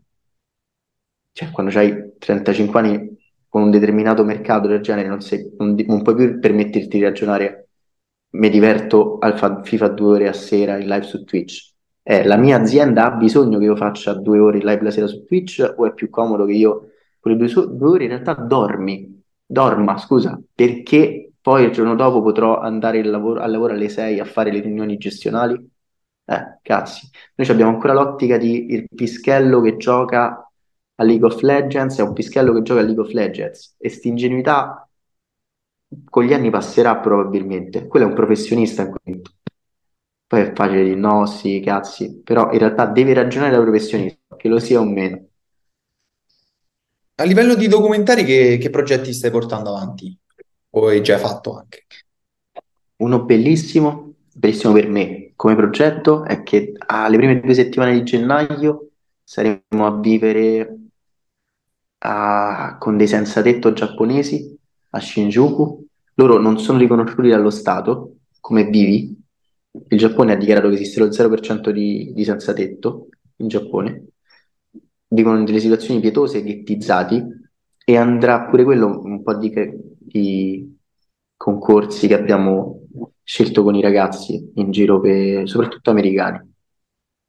cioè quando hai 35 anni con un determinato mercato del genere non, sei, non, non puoi più permetterti di ragionare mi diverto al FIFA due ore a sera in live su Twitch. Eh, la mia azienda ha bisogno che io faccia due ore in live la sera su Twitch o è più comodo che io quelle due, due ore in realtà dormi, dorma, scusa, perché poi il giorno dopo potrò andare lavoro, al lavoro alle 6 a fare le riunioni gestionali? Eh, cazzi. Noi abbiamo ancora l'ottica di il pischello che gioca a League of Legends, è un pischello che gioca a League of Legends e ingenuità con gli anni passerà probabilmente. Quello è un professionista in quinto. Poi è facile dire no, sì, cazzi, però in realtà devi ragionare da professionista, che lo sia o meno. A livello di documentari, che, che progetti stai portando avanti? O hai già fatto anche? Uno bellissimo, bellissimo per me come progetto è che alle prime due settimane di gennaio saremo a vivere a, con dei senza tetto giapponesi a Shinjuku. Loro non sono riconosciuti dallo Stato come vivi. Il Giappone ha dichiarato che esiste lo 0% di, di senza tetto in Giappone. Vivono in delle situazioni pietose, ghettizzati, e andrà pure quello un po' di, di concorsi che abbiamo scelto con i ragazzi in giro, per, soprattutto americani.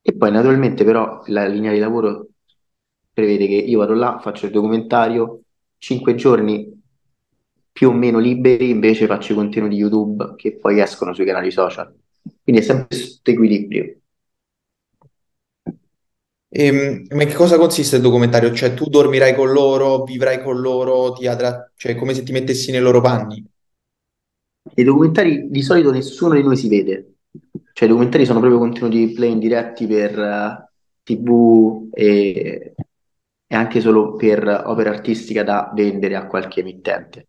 E poi naturalmente però la linea di lavoro prevede che io vado là, faccio il documentario, cinque giorni più o meno liberi, invece faccio i contenuti YouTube che poi escono sui canali social. Quindi è sempre questo equilibrio. E, ehm, ma che cosa consiste il documentario? Cioè, tu dormirai con loro, vivrai con loro, ti adra- cioè, come se ti mettessi nei loro panni? I documentari di solito nessuno di noi si vede, cioè i documentari sono proprio contenuti plain diretti per uh, TV e e anche solo per opera artistica da vendere a qualche emittente,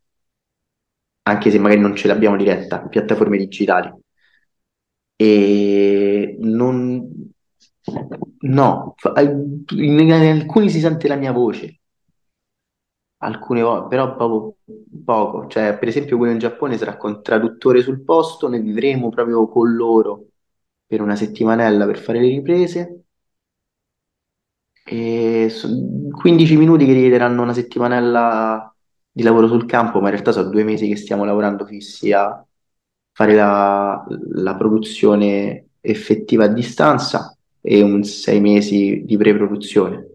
anche se magari non ce l'abbiamo diretta, piattaforme digitali. E non... No, in alcuni si sente la mia voce, alcune volte, però proprio poco. Cioè, per esempio, quello in Giappone sarà con traduttore sul posto, ne vivremo proprio con loro per una settimanella per fare le riprese e 15 minuti che richiederanno una settimanella di lavoro sul campo, ma in realtà sono due mesi che stiamo lavorando fissi a fare la, la produzione effettiva a distanza e un sei mesi di pre-produzione.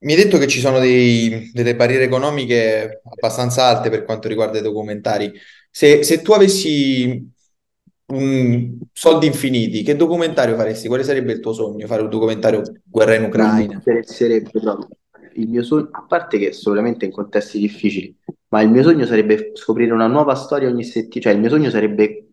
Mi hai detto che ci sono dei, delle barriere economiche abbastanza alte per quanto riguarda i documentari. Se, se tu avessi un, soldi infiniti, che documentario faresti? Quale sarebbe il tuo sogno? Fare un documentario guerra in Ucraina? Il mio sogno, a parte che solamente in contesti difficili, ma il mio sogno sarebbe scoprire una nuova storia ogni settimana, cioè il mio sogno sarebbe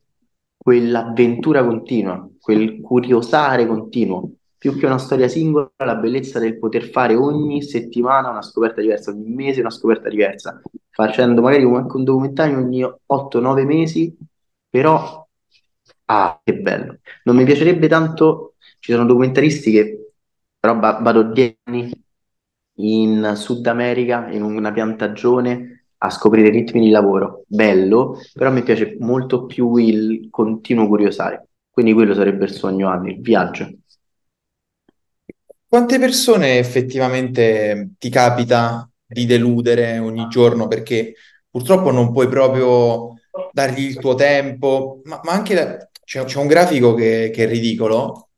quell'avventura continua, quel curiosare continuo, più che una storia singola, la bellezza del poter fare ogni settimana una scoperta diversa, ogni mese una scoperta diversa, facendo magari anche un documentario ogni 8-9 mesi, però Ah, che bello. Non mi piacerebbe tanto, ci sono documentaristi che però va- vado 10 anni in Sud America, in una piantagione, a scoprire ritmi di lavoro. Bello, però mi piace molto più il continuo curiosare. Quindi quello sarebbe il sogno anni, il viaggio. Quante persone effettivamente ti capita di deludere ogni giorno? Perché purtroppo non puoi proprio dargli il tuo tempo, ma, ma anche la- c'è, c'è un grafico che, che è ridicolo,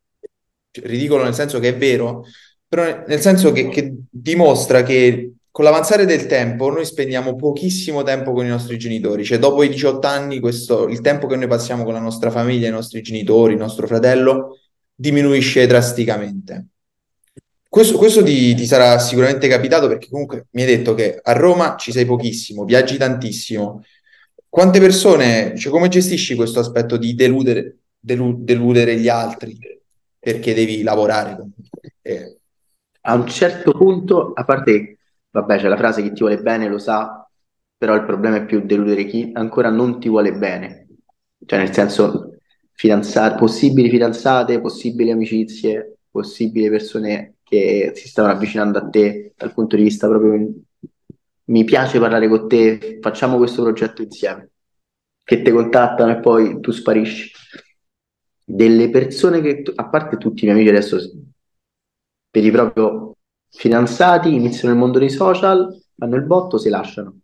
cioè, ridicolo nel senso che è vero, però nel senso che, che dimostra che con l'avanzare del tempo noi spendiamo pochissimo tempo con i nostri genitori, cioè dopo i 18 anni questo, il tempo che noi passiamo con la nostra famiglia, i nostri genitori, il nostro fratello, diminuisce drasticamente. Questo, questo ti, ti, sarà sicuramente capitato perché comunque mi hai detto che a Roma ci sei pochissimo, viaggi tantissimo, quante persone, cioè come gestisci questo aspetto di deludere, delu- deludere gli altri perché devi lavorare? Eh. A un certo punto, a parte, vabbè, c'è la frase chi ti vuole bene lo sa, però il problema è più deludere chi ancora non ti vuole bene. Cioè, nel senso, fidanzate, possibili fidanzate, possibili amicizie, possibili persone che si stavano avvicinando a te dal punto di vista proprio mi piace parlare con te, facciamo questo progetto insieme, che ti contattano e poi tu sparisci. Delle persone che, a parte tutti i miei amici adesso, vedi proprio fidanzati, iniziano nel mondo dei social fanno il botto, si lasciano.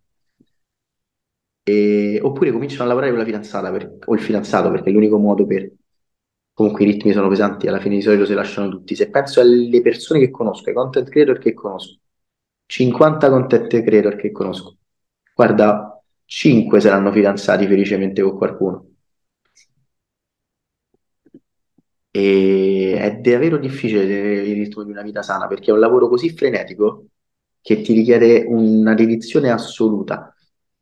E- oppure cominciano a lavorare con la fidanzata per- o il fidanzato perché è l'unico modo per... Comunque i ritmi sono pesanti, alla fine di solito si lasciano tutti. Se penso alle persone che conosco, ai content creator che conosco, 50 content creator che conosco, guarda, 5 saranno fidanzati felicemente con qualcuno. E è davvero difficile il ritmo di una vita sana perché è un lavoro così frenetico che ti richiede una dedizione assoluta,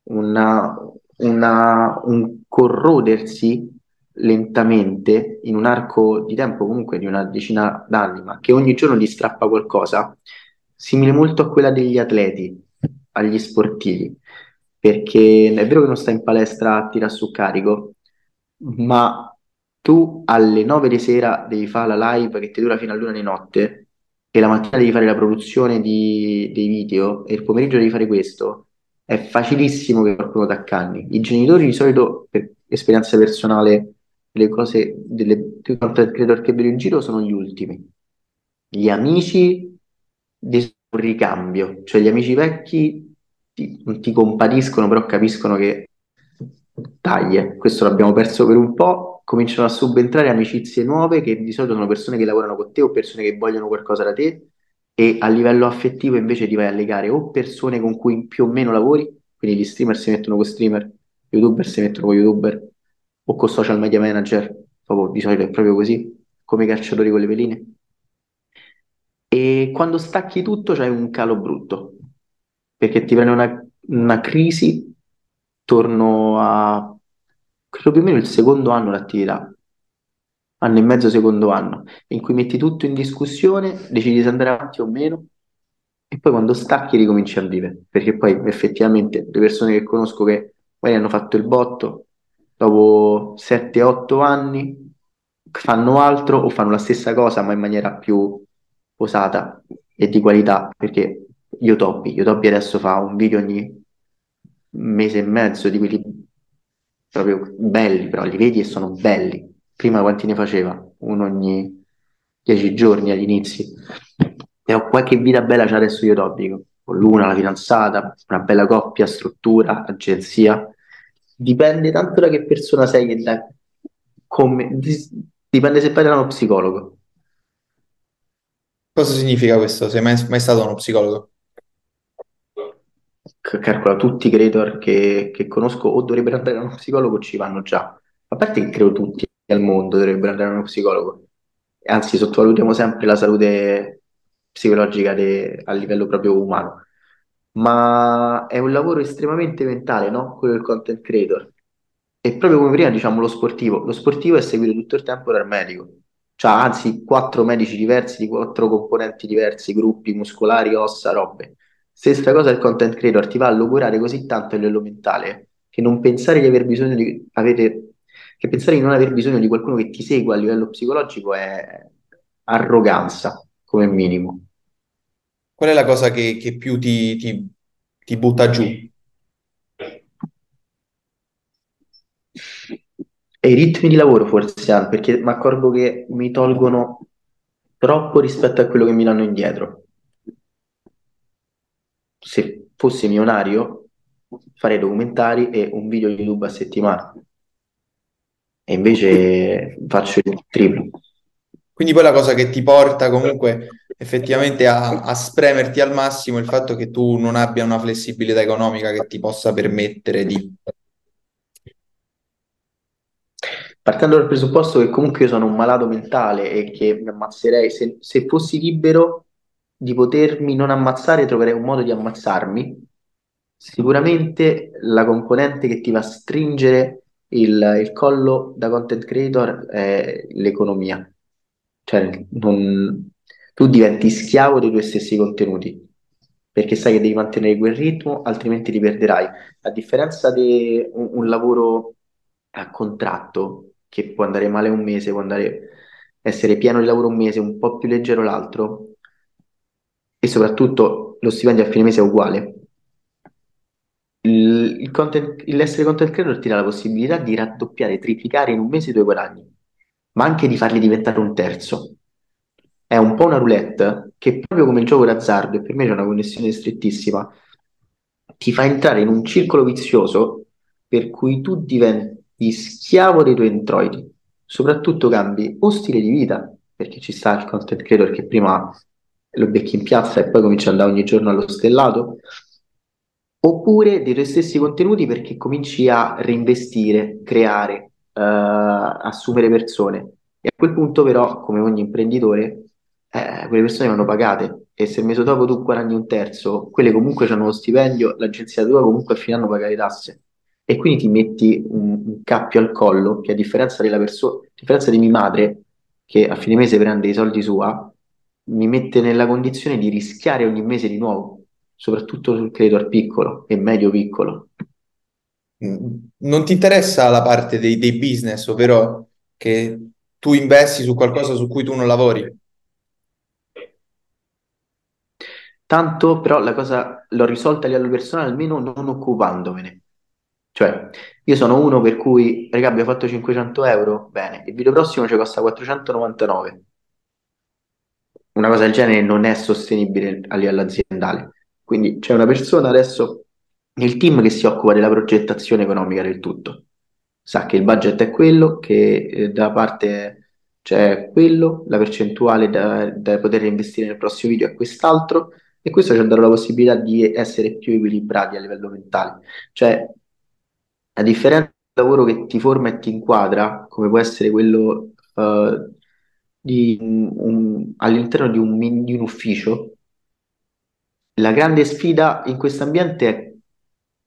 una- una- un corrodersi lentamente in un arco di tempo comunque di una decina d'anni, ma che ogni giorno ti strappa qualcosa, simile molto a quella degli atleti, agli sportivi, perché è vero che non stai in palestra a tirare su carico, ma tu alle 9 di sera devi fare la live che ti dura fino all'una di notte e la mattina devi fare la produzione di- dei video e il pomeriggio devi fare questo, è facilissimo che qualcuno ti accanni. I genitori di solito, per esperienza personale, le cose delle content creator che vedo in giro sono gli ultimi. Gli amici di un ricambio, cioè gli amici vecchi ti, ti compatiscono, però capiscono che dai, eh, questo l'abbiamo perso per un po', cominciano a subentrare amicizie nuove che di solito sono persone che lavorano con te o persone che vogliono qualcosa da te. E a livello affettivo invece ti vai a legare o persone con cui più o meno lavori, quindi gli streamer si mettono con streamer, youtuber si mettono con youtuber o con social media manager, proprio, di solito è proprio così, come i calciatori con le veline. E quando stacchi tutto c'hai un calo brutto, perché ti viene una, una crisi torno a, credo più o meno il secondo anno l'attività, anno e mezzo, secondo anno, in cui metti tutto in discussione, decidi se andare avanti o meno, e poi quando stacchi ricominci a vivere, perché poi effettivamente le persone che conosco che magari hanno fatto il botto, dopo 7-8 anni fanno altro o fanno la stessa cosa ma in maniera più posata e di qualità, perché Yotopi, Yotopi adesso fa un video ogni mese e mezzo di quelli proprio belli, però li vedi e sono belli. Prima quanti ne faceva? Uno ogni dieci giorni agli inizi. E ho qualche vita bella c'è adesso io Topico, con l'una, la fidanzata, una bella coppia, struttura, agenzia. Dipende tanto da che persona sei e da come... Dipende se vai da uno psicologo. Cosa significa questo? Sei mai, mai stato uno psicologo? Calcola, tutti i creator che, che conosco o dovrebbero andare da uno psicologo o ci vanno già. A parte che credo tutti al mondo dovrebbero andare da uno psicologo. Anzi, sottovalutiamo sempre la salute psicologica de- a livello proprio umano. Ma è un lavoro estremamente mentale, no? Quello del content creator. E proprio come prima diciamo lo sportivo, lo sportivo è seguito tutto il tempo dal medico, cioè anzi quattro medici diversi di quattro componenti diversi, gruppi muscolari, ossa, robe. Stessa cosa il content creator, ti va a logorare così tanto a livello mentale che non pensare di aver bisogno di avere, che pensare di non aver bisogno di qualcuno che ti segua a livello psicologico è arroganza, come minimo. Qual è la cosa che, che più ti, ti- ti butta giù? E i ritmi di lavoro forse perché mi accorgo che mi tolgono troppo rispetto a quello che mi danno indietro. Se fossi milionario, farei documentari e un video YouTube a settimana. E invece faccio il triplo. Quindi poi la cosa che ti porta comunque effettivamente a, a spremerti al massimo è il fatto che tu non abbia una flessibilità economica che ti possa permettere di... Partendo dal presupposto che comunque io sono un malato mentale e che mi ammazzerei, se, se fossi libero di potermi non ammazzare, troverei un modo di ammazzarmi. Sicuramente la componente che ti va a stringere il, il collo da content creator è l'economia. Cioè, non- tu diventi schiavo dei tuoi stessi contenuti, perché sai che devi mantenere quel ritmo, altrimenti li perderai. A differenza di un, un lavoro a contratto, che può andare male un mese, può andare, essere pieno di lavoro un mese, un po' più leggero l'altro, e soprattutto lo stipendio a fine mese è uguale. Il, il content- l'essere content creator ti dà la possibilità di raddoppiare, triplicare in un mese i tuoi guadagni, ma anche di farli diventare un terzo. È un po' una roulette che proprio come il gioco d'azzardo, e per me c'è una connessione strettissima, ti fa entrare in un circolo vizioso per cui tu diventi schiavo dei tuoi introiti, soprattutto cambi o stile di vita, perché ci sta il content creator che prima lo becchi in piazza e poi comincia ad andare ogni giorno allo stellato, oppure dei tuoi stessi contenuti perché cominci a reinvestire, creare, assumere persone. E a quel punto però, come ogni imprenditore, eh, quelle persone vanno pagate e se il mese dopo tu guadagni un terzo, quelle comunque hanno lo stipendio, l'agenzia tua comunque a fine anno paga le tasse. E quindi ti metti un, un cappio al collo che a differenza persona, a differenza di mia madre, che a fine mese prende i soldi sua, mi mette nella condizione di rischiare ogni mese di nuovo, soprattutto sul credito piccolo e medio piccolo. Mm, non ti interessa la parte dei, dei business, ovvero che tu investi su qualcosa su cui tu non lavori? Tanto però la cosa l'ho risolta a livello personale almeno non occupandomene. Cioè, io sono uno per cui, raga, abbiamo fatto 500 euro, bene, il video prossimo ci costa 499. Una cosa del genere non è sostenibile a livello aziendale. Quindi c'è una persona adesso nel team che si occupa della progettazione economica del tutto. Sa che il budget è quello, che eh, da parte c'è quello, la percentuale da, da poter investire nel prossimo video è quest'altro, e questo ci darà la possibilità di essere più equilibrati a livello mentale. Cioè, a differenza del lavoro che ti forma e ti inquadra, come può essere quello uh, di un, all'interno di un, di un ufficio, la grande sfida in questo ambiente è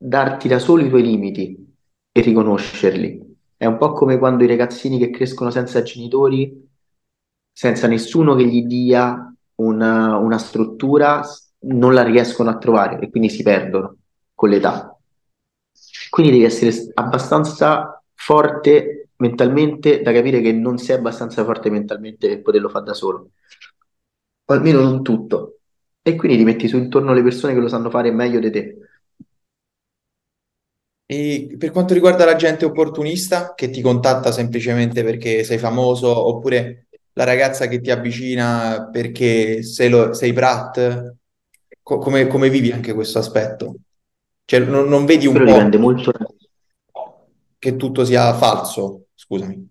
darti da solo i tuoi limiti e riconoscerli. È un po' come quando i ragazzini che crescono senza genitori, senza nessuno che gli dia una, una struttura, non la riescono a trovare e quindi si perdono con l'età. Quindi devi essere abbastanza forte mentalmente da capire che non sei abbastanza forte mentalmente per poterlo fare da solo, o almeno non tutto. E quindi ti metti su intorno le persone che lo sanno fare meglio di te. E per quanto riguarda la gente opportunista che ti contatta semplicemente perché sei famoso, oppure la ragazza che ti avvicina perché sei, lo, sei Brat, Co- come, come vivi anche questo aspetto? Cioè, non, non vedi un Quello po' dipende molto che tutto sia falso? Scusami.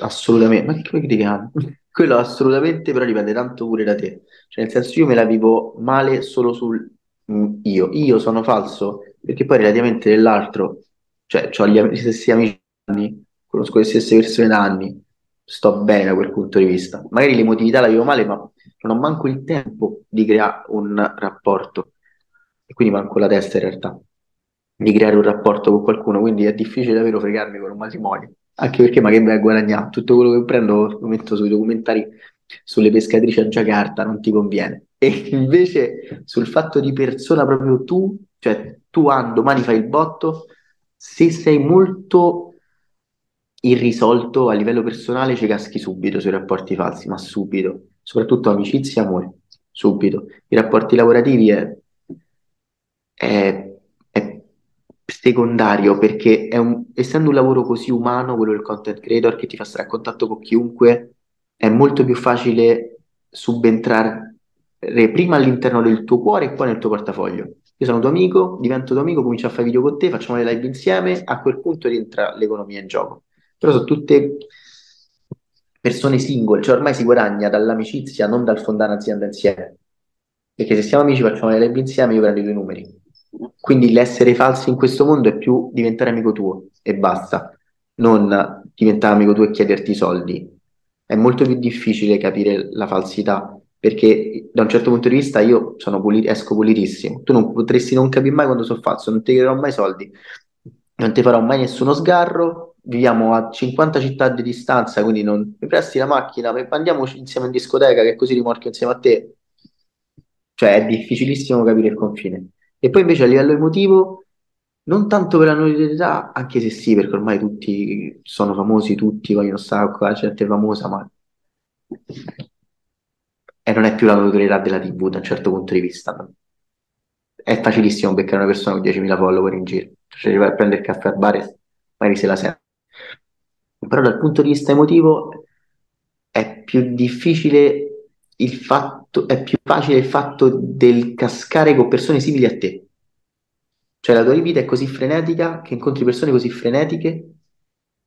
assolutamente, ma che critichiamo? *laughs* Quello assolutamente, però dipende tanto pure da te. Cioè, nel senso, io me la vivo male solo sul mm, io. Io sono falso perché poi relativamente dell'altro, cioè, ho gli, stessi amici da anni, conosco le stesse persone da anni, sto bene da quel punto di vista. Magari l'emotività la vivo male, ma non ho manco il tempo di creare un rapporto e quindi manco la testa in realtà di creare un rapporto con qualcuno, quindi è difficile davvero fregarmi con un matrimonio, anche perché ma che vai guadagnare? Tutto quello che prendo lo metto sui documentari sulle pescatrici a Giacarta, non ti conviene. E invece sul fatto di persona proprio tu, cioè tu ah, domani fai il botto, se sei molto irrisolto a livello personale ci caschi subito sui rapporti falsi, ma subito, soprattutto amicizia e amore, subito. I rapporti lavorativi è, è, è secondario perché è un- essendo un lavoro così umano, quello del content creator che ti fa stare a contatto con chiunque, è molto più facile subentrare prima all'interno del tuo cuore e poi nel tuo portafoglio. Io sono tuo amico, divento tuo amico, comincio a fare video con te, facciamo le live insieme, a quel punto rientra l'economia in gioco. Però sono tutte persone singole, cioè ormai si guadagna dall'amicizia, non dal fondare un'azienda insieme. Perché se siamo amici facciamo le live insieme, io prendo i tuoi numeri. Quindi l'essere falsi in questo mondo è più diventare amico tuo e basta, non diventare amico tuo e chiederti i soldi. È molto più difficile capire la falsità perché da un certo punto di vista io puli- esco pulitissimo. Tu non potresti non capire mai quando sono falso, non ti chiederò mai soldi, non ti farò mai nessuno sgarro. Viviamo a 50 città di distanza, quindi non mi presti la macchina, andiamo insieme in discoteca che così rimorchio insieme a te. Cioè è difficilissimo capire il confine. E poi invece a livello emotivo, non tanto per la notorietà, anche se sì, perché ormai tutti sono famosi, tutti vogliono stare con la gente famosa, ma e non è più la notorietà della TV da un certo punto di vista. È facilissimo beccare una persona con 10.000 follower in giro, cioè vai a prendere il caffè al bar e magari se la sente. Però dal punto di vista emotivo è più difficile il fatto, è più facile il fatto del cascare con persone simili a te. Cioè la tua vita è così frenetica che incontri persone così frenetiche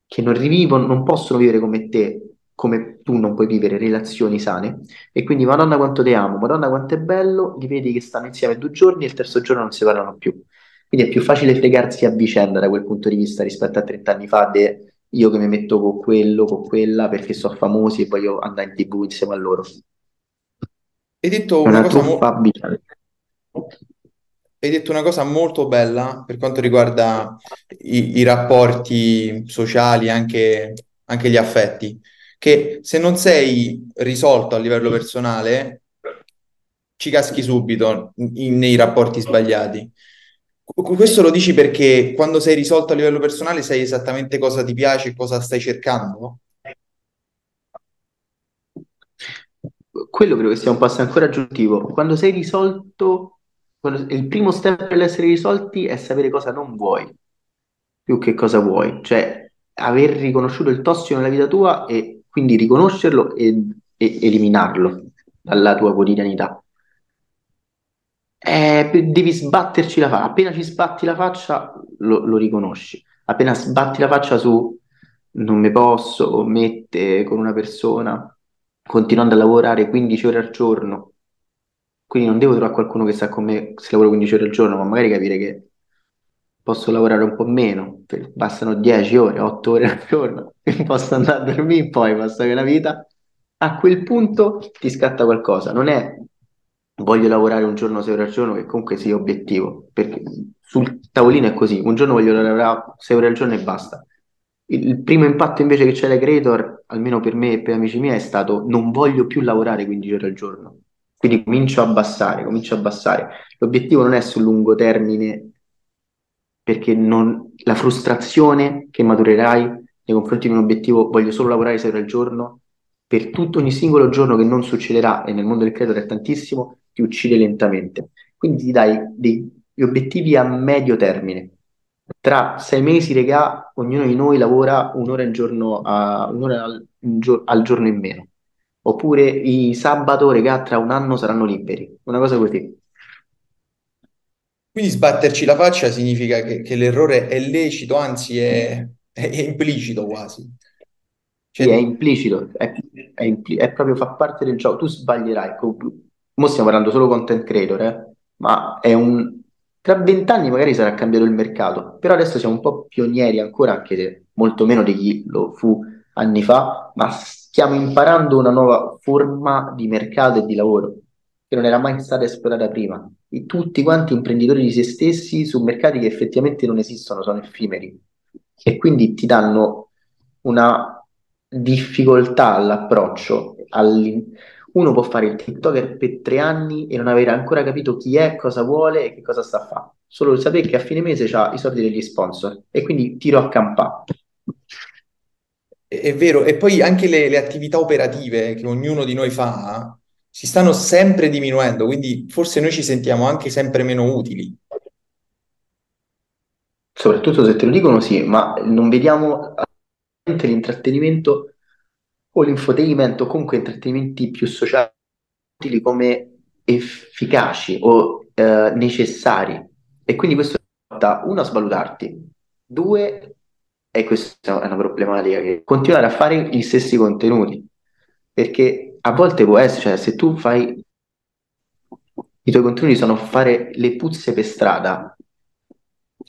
che non rivivono, non possono vivere come te, come tu non puoi vivere relazioni sane. E quindi, Madonna quanto ti amo, Madonna quanto è bello, li vedi che stanno insieme due giorni e il terzo giorno non si parlano più. Quindi è più facile fregarsi a vicenda da quel punto di vista rispetto a 30 anni fa, de io che mi metto con quello, con quella, perché sono famosi e voglio andare in tv insieme a loro. Hai detto una una cosa mo- hai detto una cosa molto bella per quanto riguarda i, i rapporti sociali, anche, anche gli affetti, che se non sei risolto a livello personale, ci caschi subito in- nei rapporti sbagliati. Qu- Questo lo dici perché quando sei risolto a livello personale sai esattamente cosa ti piace e cosa stai cercando? Quello credo che sia un passo ancora aggiuntivo. Quando sei risolto, quando- il primo step per essere risolti è sapere cosa non vuoi, più che cosa vuoi. Cioè, aver riconosciuto il tossico nella vita tua e quindi riconoscerlo e, e eliminarlo dalla tua quotidianità. Eh, devi sbatterci la faccia. Appena ci sbatti la faccia, lo, lo riconosci. Appena sbatti la faccia su non mi posso mettere con una persona continuando a lavorare 15 ore al giorno, quindi non devo trovare qualcuno che sta con me se lavoro 15 ore al giorno, ma magari capire che posso lavorare un po' meno, bastano 10 ore, 8 ore al giorno, *laughs* posso andare a dormire, poi passare la vita. A quel punto ti scatta qualcosa, non è voglio lavorare un giorno, 6 ore al giorno, che comunque sia obiettivo, perché sul tavolino è così, un giorno voglio lavorare 6 ore al giorno e basta. Il, il primo impatto invece che c'è la Creator, almeno per me e per amici miei, è stato non voglio più lavorare 15 ore al giorno. Quindi comincio a abbassare, comincio a abbassare. L'obiettivo non è sul lungo termine, perché non- la frustrazione che maturerai nei confronti di un obiettivo, voglio solo lavorare 6 ore al giorno, per tutto ogni singolo giorno che non succederà, e nel mondo del creator è tantissimo, ti uccide lentamente. Quindi ti dai degli obiettivi a medio termine. Tra sei mesi, regà, ognuno di noi lavora un'ora al giorno, a- un'ora al, gio- al giorno in meno. Oppure i sabato, regà, tra un anno saranno liberi. Una cosa così. Quindi sbatterci la faccia significa che, che l'errore è lecito, anzi è, è- è implicito quasi. Sì, è Cioè, implicito, è, è impli- è proprio fa parte del gioco. Tu sbaglierai. Mo stiamo parlando solo content creator, eh? Ma è un... Tra vent'anni magari sarà cambiato il mercato, però adesso siamo un po' pionieri ancora, anche se molto meno di chi lo fu anni fa, ma stiamo imparando una nuova forma di mercato e di lavoro che non era mai stata esplorata prima. E tutti quanti imprenditori di se stessi su mercati che effettivamente non esistono, sono effimeri e quindi ti danno una difficoltà all'approccio. All'in- Uno può fare il TikToker per tre anni e non aver ancora capito chi è, cosa vuole e che cosa sta a fare. Solo sapere che a fine mese ha i soldi degli sponsor e quindi tiro a campà. è vero, e poi anche le, le attività operative che ognuno di noi fa si stanno sempre diminuendo, quindi forse noi ci sentiamo anche sempre meno utili. Soprattutto se te lo dicono, sì, ma non vediamo l'intrattenimento o l'infotainment o comunque intrattenimenti più sociali utili come efficaci o eh, necessari. E quindi questo porta, uno, a svalutarti, due, e questa è una problematica, che continuare a fare gli stessi contenuti. Perché a volte può essere, cioè se tu fai, i tuoi contenuti sono fare le puzze per strada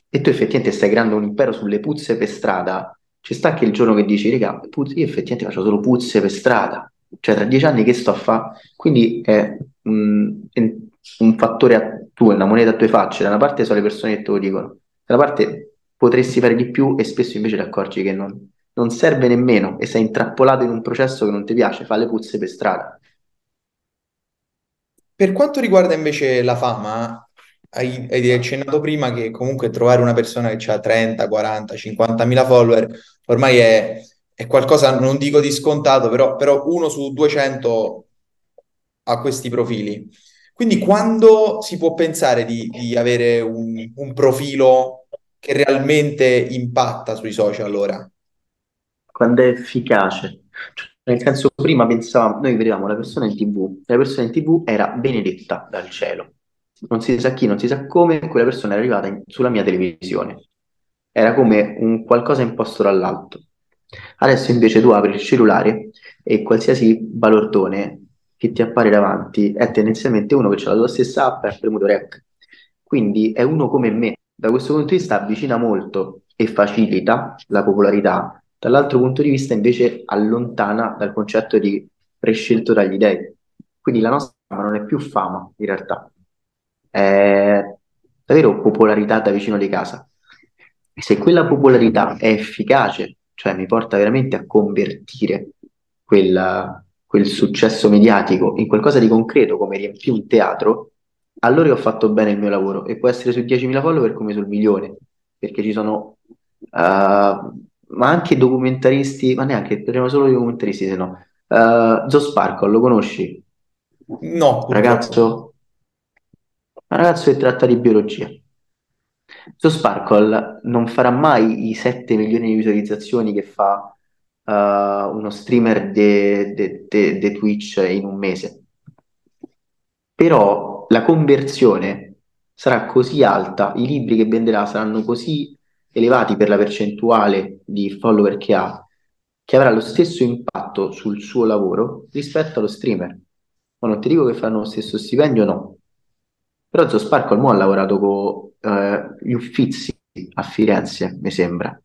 e tu effettivamente stai creando un impero sulle puzze per strada, ci sta che il giorno che dici, raga, puzze- io effettivamente faccio solo puzze per strada, cioè tra dieci anni che sto a fare? Quindi è un, è un fattore a tu, una moneta a due facce, da una parte sono le persone che te lo dicono, dalla parte potresti fare di più e spesso invece ti accorgi che non, non serve nemmeno e sei intrappolato in un processo che non ti piace, fa le puzze per strada. Per quanto riguarda invece la fama, hai, hai accennato prima che comunque trovare una persona che ha 30, 40, 50 mila follower ormai è, è qualcosa, non dico di scontato, però, però uno su 200 ha questi profili. Quindi quando si può pensare di, di avere un, un profilo che realmente impatta sui social ora? Quando è efficace. Cioè, nel senso, prima pensavamo, noi vedevamo la persona in TV, la persona in TV era benedetta dal cielo. non si sa chi, non si sa come, quella persona è arrivata in- sulla mia televisione. Era come un qualcosa imposto dall'alto. Adesso invece tu apri il cellulare e qualsiasi balordone che ti appare davanti è tendenzialmente uno che ha la tua stessa app e ha premuto rec. Quindi è uno come me. Da questo punto di vista avvicina molto e facilita la popolarità. Dall'altro punto di vista invece allontana dal concetto di prescelto dagli dei. Quindi la nostra fama non è più fama in realtà, è davvero popolarità da vicino di casa. E se quella popolarità è efficace, cioè mi porta veramente a convertire quel, quel successo mediatico in qualcosa di concreto come riempì un teatro, allora ho fatto bene il mio lavoro e può essere su 10.000 follower come sul milione, perché ci sono uh, ma anche documentaristi, ma neanche, parliamo solo di documentaristi, se no. Uh, Zo Sparkle, lo conosci? No, Ragazzo, un ragazzo che tratta di biologia. Zo Sparkle non farà mai i 7 milioni di visualizzazioni che fa uh, uno streamer di Twitch in un mese. Però la conversione sarà così alta, i libri che venderà saranno così elevati per la percentuale di follower che ha, che avrà lo stesso impatto sul suo lavoro rispetto allo streamer. Ma non ti dico che fanno lo stesso stipendio, no. Però Zo Sparkle mo ha lavorato con eh, gli Uffizi a Firenze, mi sembra,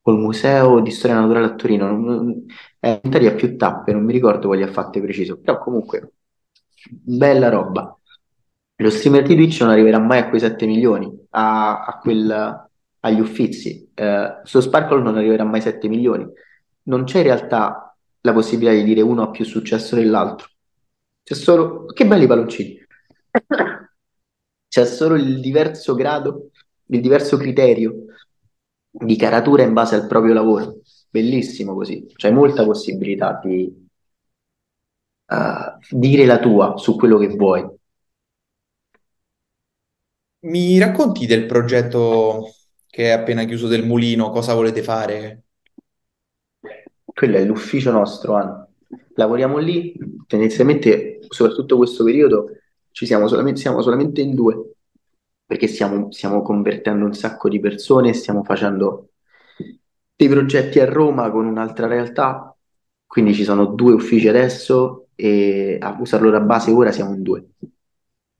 col Museo di Storia Naturale a Torino. Non, è un'Italia più tappe, non mi ricordo quali ha fatte preciso, però comunque bella roba. Lo streamer di Twitch non arriverà mai a quei 7 milioni, a, a quel, agli Uffizi. Eh, su Sparkle non arriverà mai 7 milioni. Non c'è in realtà la possibilità di dire uno ha più successo dell'altro. C'è solo... Che belli palloncini! C'è solo il diverso grado, il diverso criterio di caratura in base al proprio lavoro. Bellissimo così. C'è molta possibilità di uh, dire la tua su quello che vuoi. Mi racconti del progetto che è appena chiuso del mulino, cosa volete fare? Quello è l'ufficio nostro, Anna. Lavoriamo lì, tendenzialmente, soprattutto questo periodo, ci siamo solamente, siamo solamente in due, perché stiamo, stiamo convertendo un sacco di persone, stiamo facendo dei progetti a Roma con un'altra realtà, quindi ci sono due uffici adesso e a usarlo da base ora siamo in due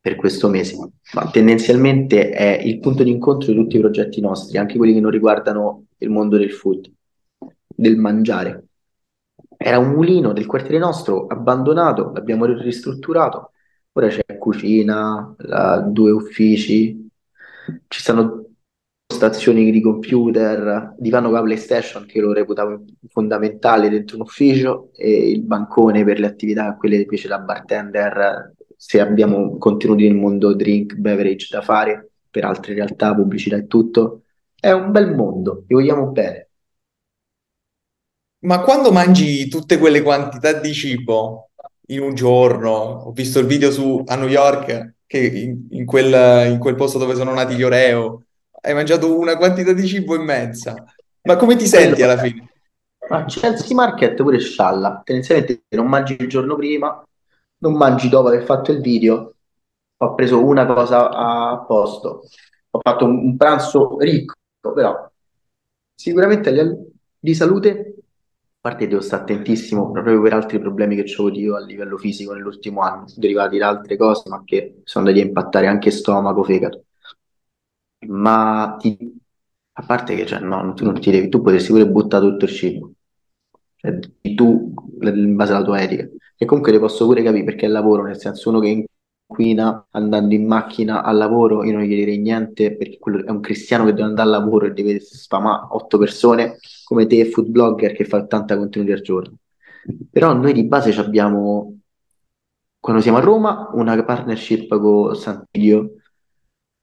per questo mese, ma tendenzialmente è il punto di incontro di tutti i progetti nostri, anche quelli che non riguardano il mondo del food, del mangiare. Era un mulino del quartiere nostro, abbandonato, l'abbiamo ristrutturato, ora c'è cucina, la, due uffici, ci stanno stazioni di computer, divano con la PlayStation che lo reputavo fondamentale dentro un ufficio e il bancone per le attività, quelle che piace da bartender se abbiamo contenuti nel mondo drink, beverage da fare per altre realtà, pubblicità e tutto. È un bel mondo, vi vogliamo bene. Ma quando mangi tutte quelle quantità di cibo in un giorno, ho visto il video su, a New York, che in, in quel, in quel posto dove sono nati gli Oreo, hai mangiato una quantità di cibo immensa. Ma come ti senti alla fine? Ma Chelsea Market pure scialla, tendenzialmente non mangi il giorno prima, non mangi dopo aver fatto il video, ho preso una cosa a posto, ho fatto un, un pranzo ricco, però sicuramente di salute, a parte devo stare attentissimo proprio per altri problemi che ho avuto io a livello fisico nell'ultimo anno, derivati da altre cose, ma che sono andati a impattare anche stomaco, fegato. Ma ti, a parte che cioè, no, tu non ti devi, tu potresti pure buttare tutto il cibo, cioè, tu in base alla tua etica. E comunque le posso pure capire perché è lavoro, nel senso uno che inquina andando in macchina al lavoro, io non gli direi niente perché quello è un cristiano che deve andare al lavoro e deve sfamare otto persone come te, food blogger che fa 80 contenuti al giorno. Però noi di base abbiamo, quando siamo a Roma, una partnership con Sant'Ilio,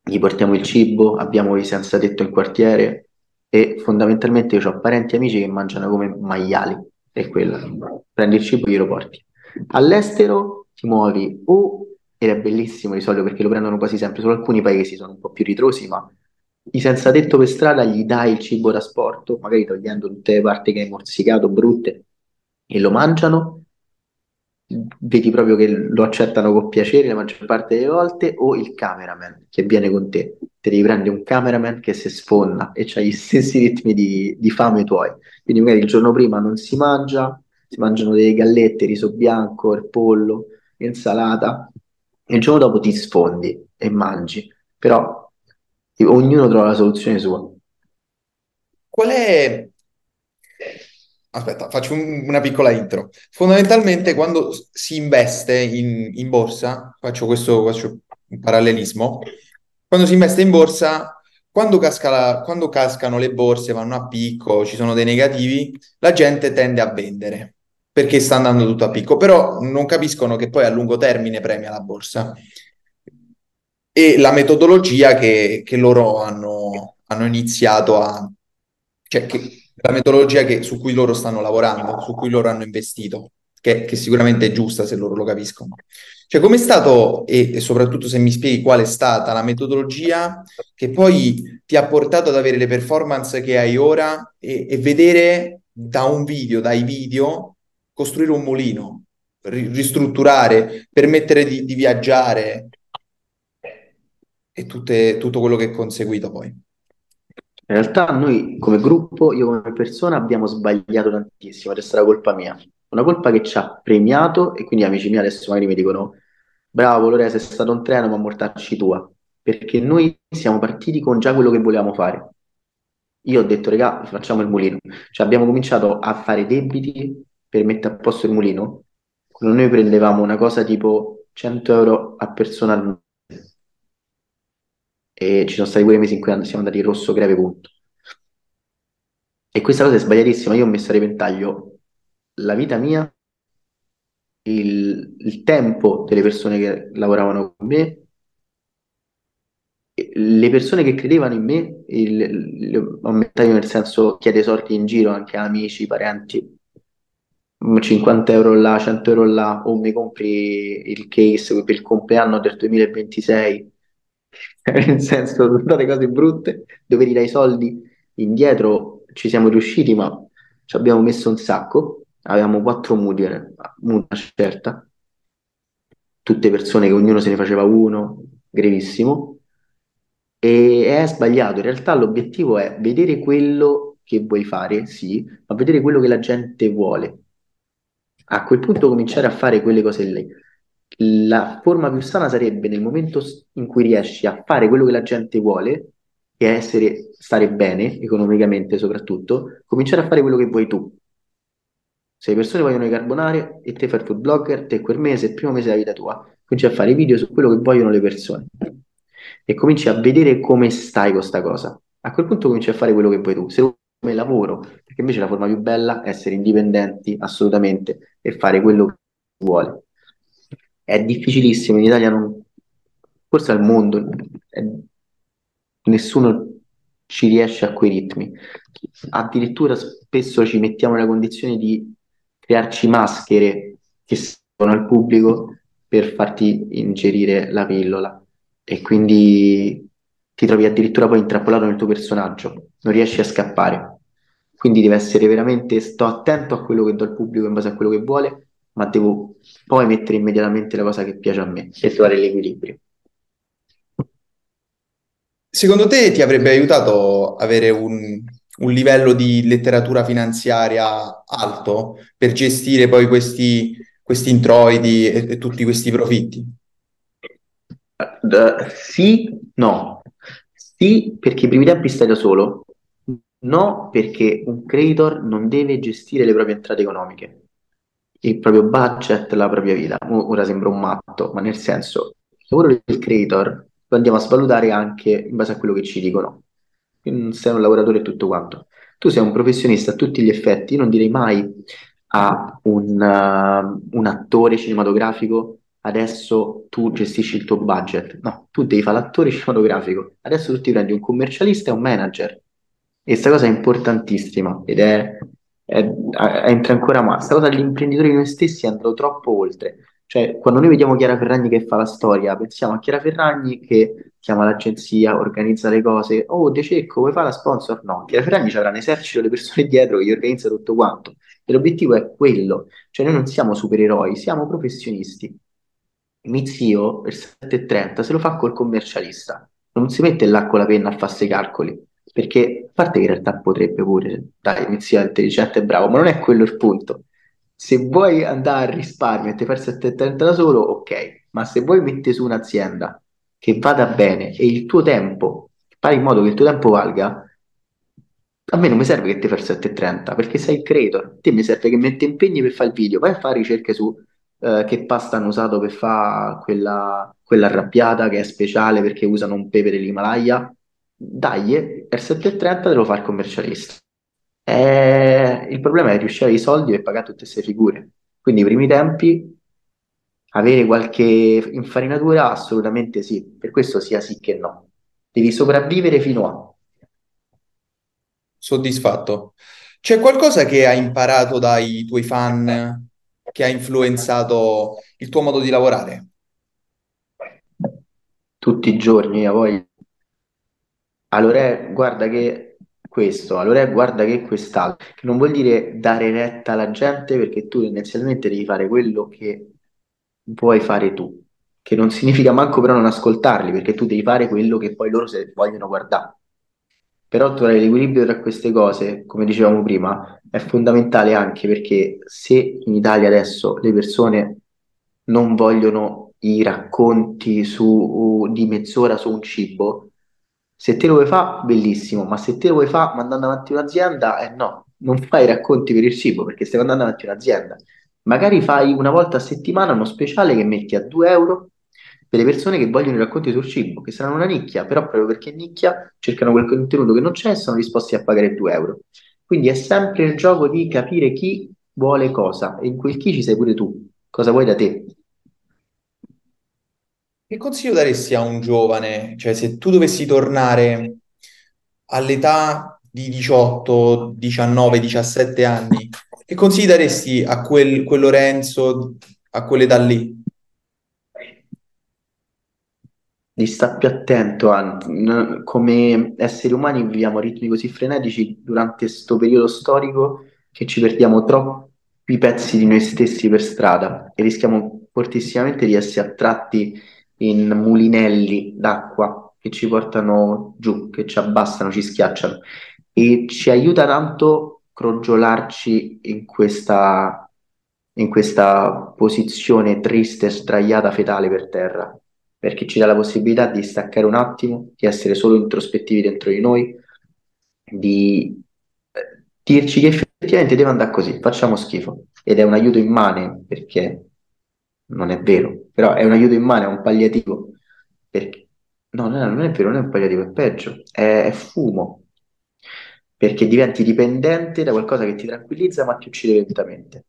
gli portiamo il cibo, abbiamo i senza tetto in quartiere e fondamentalmente io ho parenti e amici che mangiano come maiali, e quello, prendi il cibo e glielo porti. All'estero ti muovi o, ed è bellissimo di solito perché lo prendono quasi sempre, solo alcuni paesi sono un po' più ritrosi, ma i senza tetto per strada gli dai il cibo da sport, magari togliendo tutte le parti che hai morsicato, brutte, e lo mangiano, vedi proprio che lo accettano con piacere la maggior parte delle volte, o il cameraman che viene con te. Te devi prendere un cameraman che si sfonda e ha gli stessi ritmi di, di fame tuoi. Quindi magari il giorno prima non si mangia, si mangiano delle gallette, riso bianco, il pollo, insalata, e il giorno dopo ti sfondi e mangi. Però ognuno trova la soluzione sua. Qual è Aspetta, faccio un- una piccola intro. Fondamentalmente, quando si investe in, in borsa, faccio questo, faccio un parallelismo, quando si investe in borsa, quando casca la- quando cascano le borse, vanno a picco, ci sono dei negativi, la gente tende a vendere perché sta andando tutto a picco, però non capiscono che poi a lungo termine premia la borsa. E la metodologia che, che loro hanno, hanno iniziato a... cioè che la metodologia che- su cui loro stanno lavorando, su cui loro hanno investito, che, che sicuramente è giusta se loro lo capiscono. Cioè, com'è stato, e, e soprattutto se mi spieghi qual è stata la metodologia che poi ti ha portato ad avere le performance che hai ora e, e vedere da un video, dai video, costruire un mulino, ri- ristrutturare, permettere di, di viaggiare e tutte- tutto quello che è conseguito poi. In realtà noi come gruppo, io come persona, abbiamo sbagliato tantissimo ed è stata colpa mia. Una colpa che ci ha premiato e quindi amici miei adesso magari mi dicono bravo Lore, sei stato un treno, ma mortacci tua. Perché noi siamo partiti con già quello che volevamo fare. Io ho detto, regà, facciamo il mulino. Cioè abbiamo cominciato a fare debiti per mettere a posto il mulino. Quando noi prendevamo una cosa tipo 100 euro a persona al mese e ci sono stati pure mesi in cui siamo andati rosso greve punto. E questa cosa è sbagliatissima. Io ho messo a repentaglio la vita mia, il, il tempo delle persone che lavoravano con me, le persone che credevano in me, il, il- nel senso chiede soldi in giro anche a amici, parenti, 50 euro là, 100 euro là, o mi compri il case per il compleanno del 2026, *laughs* nel senso, sono state cose brutte, dove ridai i soldi indietro, ci siamo riusciti, ma ci abbiamo messo un sacco, avevamo quattro mutui, eh, una certa, tutte persone che ognuno se ne faceva uno, grevissimo, e è sbagliato, in realtà l'obiettivo è vedere quello che vuoi fare, sì, ma vedere quello che la gente vuole. A quel punto cominciare a fare quelle cose lì. La forma più sana sarebbe nel momento in cui riesci a fare quello che la gente vuole e a essere, stare bene, economicamente soprattutto, cominciare a fare quello che vuoi tu. Se le persone vogliono i carbonare e te fai il food blogger, te quel mese, il primo mese della vita tua, cominci a fare video su quello che vogliono le persone e cominci a vedere come stai con sta cosa. A quel punto cominci a fare quello che vuoi tu, se come lavoro, perché invece la forma più bella è essere indipendenti assolutamente e fare quello che vuole. È difficilissimo, in Italia non, forse al mondo, è- nessuno ci riesce a quei ritmi. Addirittura spesso ci mettiamo nella condizione di crearci maschere che servono al pubblico per farti ingerire la pillola e quindi ti trovi addirittura poi intrappolato nel tuo personaggio, non riesci a scappare. Quindi deve essere veramente, sto attento a quello che do al pubblico in base a quello che vuole, ma devo poi mettere immediatamente la cosa che piace a me e trovare l'equilibrio. Secondo te ti avrebbe aiutato avere un, un livello di letteratura finanziaria alto per gestire poi questi, questi introiti e, e tutti questi profitti? Eh, sì, no. Sì, perché i primi tempi stai da solo. No, perché un creditor non deve gestire le proprie entrate economiche, il proprio budget, la propria vita. Ora sembra un matto, ma nel senso, il lavoro del creditor lo andiamo a svalutare anche in base a quello che ci dicono. Non sei un lavoratore e tutto quanto. Tu sei un professionista a tutti gli effetti. Io non direi mai a un, uh, un attore cinematografico adesso tu gestisci il tuo budget. No, tu devi fare l'attore cinematografico. Adesso tu ti prendi un commercialista e un manager. E questa cosa è importantissima ed è, è- è- entra ancora ma questa cosa dell'imprenditore di noi stessi andato troppo oltre. Cioè, quando noi vediamo Chiara Ferragni che fa la storia, pensiamo a Chiara Ferragni che chiama l'agenzia, organizza le cose. Oh, De Cecco, vuoi fare la sponsor? No, Chiara Ferragni ci avrà un esercito di persone *laughs* dietro che gli organizza tutto quanto. E l'obiettivo è quello, cioè noi non siamo supereroi, siamo professionisti. Mio zio per 7,30 se lo fa col commercialista, non si mette là con la penna a fare i calcoli, perché a parte che in realtà potrebbe pure, dai, è intelligente e bravo, ma non è quello il punto. Se vuoi andare a risparmio e ti fai il 7,30 da solo, ok, ma se vuoi mettere su un'azienda che vada bene e il tuo tempo, fare in modo che il tuo tempo valga, a me non mi serve che ti fai il 7,30 perché sei creator, a te mi serve che metti impegni per fare il video, vai a fare ricerche su eh, che pasta hanno usato per fare quella, quella arrabbiata che è speciale perché usano un pepe dell'Himalaya, dai, il 7,30 te lo fa il commercialista. Eh, il problema è riuscire a avere i soldi per pagare tutte queste figure. Quindi i primi tempi avere qualche infarinatura? Assolutamente sì, per questo sia sì che no. Devi sopravvivere fino a. Soddisfatto. C'è qualcosa che hai imparato dai tuoi fan che ha influenzato il tuo modo di lavorare? Tutti i giorni, a voi. Allora, guarda che questo, allora guarda che quest'altro, che non vuol dire dare retta alla gente perché tu tendenzialmente devi fare quello che vuoi fare tu, che non significa manco però non ascoltarli, perché tu devi fare quello che poi loro se vogliono guardare. Però trovare l'equilibrio tra queste cose, come dicevamo prima, è fondamentale anche perché se in Italia adesso le persone non vogliono i racconti su, di mezz'ora su un cibo, se te lo vuoi fare, bellissimo, ma se te lo vuoi fare mandando avanti un'azienda, eh no, non fai racconti per il cibo perché stai mandando avanti un'azienda. Magari fai una volta a settimana uno speciale che metti a 2 euro per le persone che vogliono i racconti sul cibo, che saranno una nicchia, però proprio perché nicchia cercano quel contenuto che non c'è e sono disposti a pagare 2 euro. Quindi è sempre il gioco di capire chi vuole cosa e in quel chi ci sei pure tu, cosa vuoi da te. Che consiglio daresti a un giovane? Cioè, se tu dovessi tornare all'età di 18, 19, 17 anni, che consigli daresti a quel, quel Lorenzo, a quell'età lì? Di stare più attento a n- come esseri umani viviamo ritmi così frenetici durante questo periodo storico che ci perdiamo troppi pezzi di noi stessi per strada e rischiamo fortissimamente di essere attratti in mulinelli d'acqua che ci portano giù, che ci abbassano, ci schiacciano e ci aiuta tanto crogiolarci in questa, in questa posizione triste, sdraiata, fetale per terra, perché ci dà la possibilità di staccare un attimo, di essere solo introspettivi dentro di noi, di eh, dirci che effettivamente deve andare così, facciamo schifo. Ed è un aiuto immane perché non è vero, però è un aiuto immane, è un palliativo. Perché... No, no, non è vero, non è un palliativo, è peggio, è, è fumo. Perché diventi dipendente da qualcosa che ti tranquillizza ma ti uccide lentamente,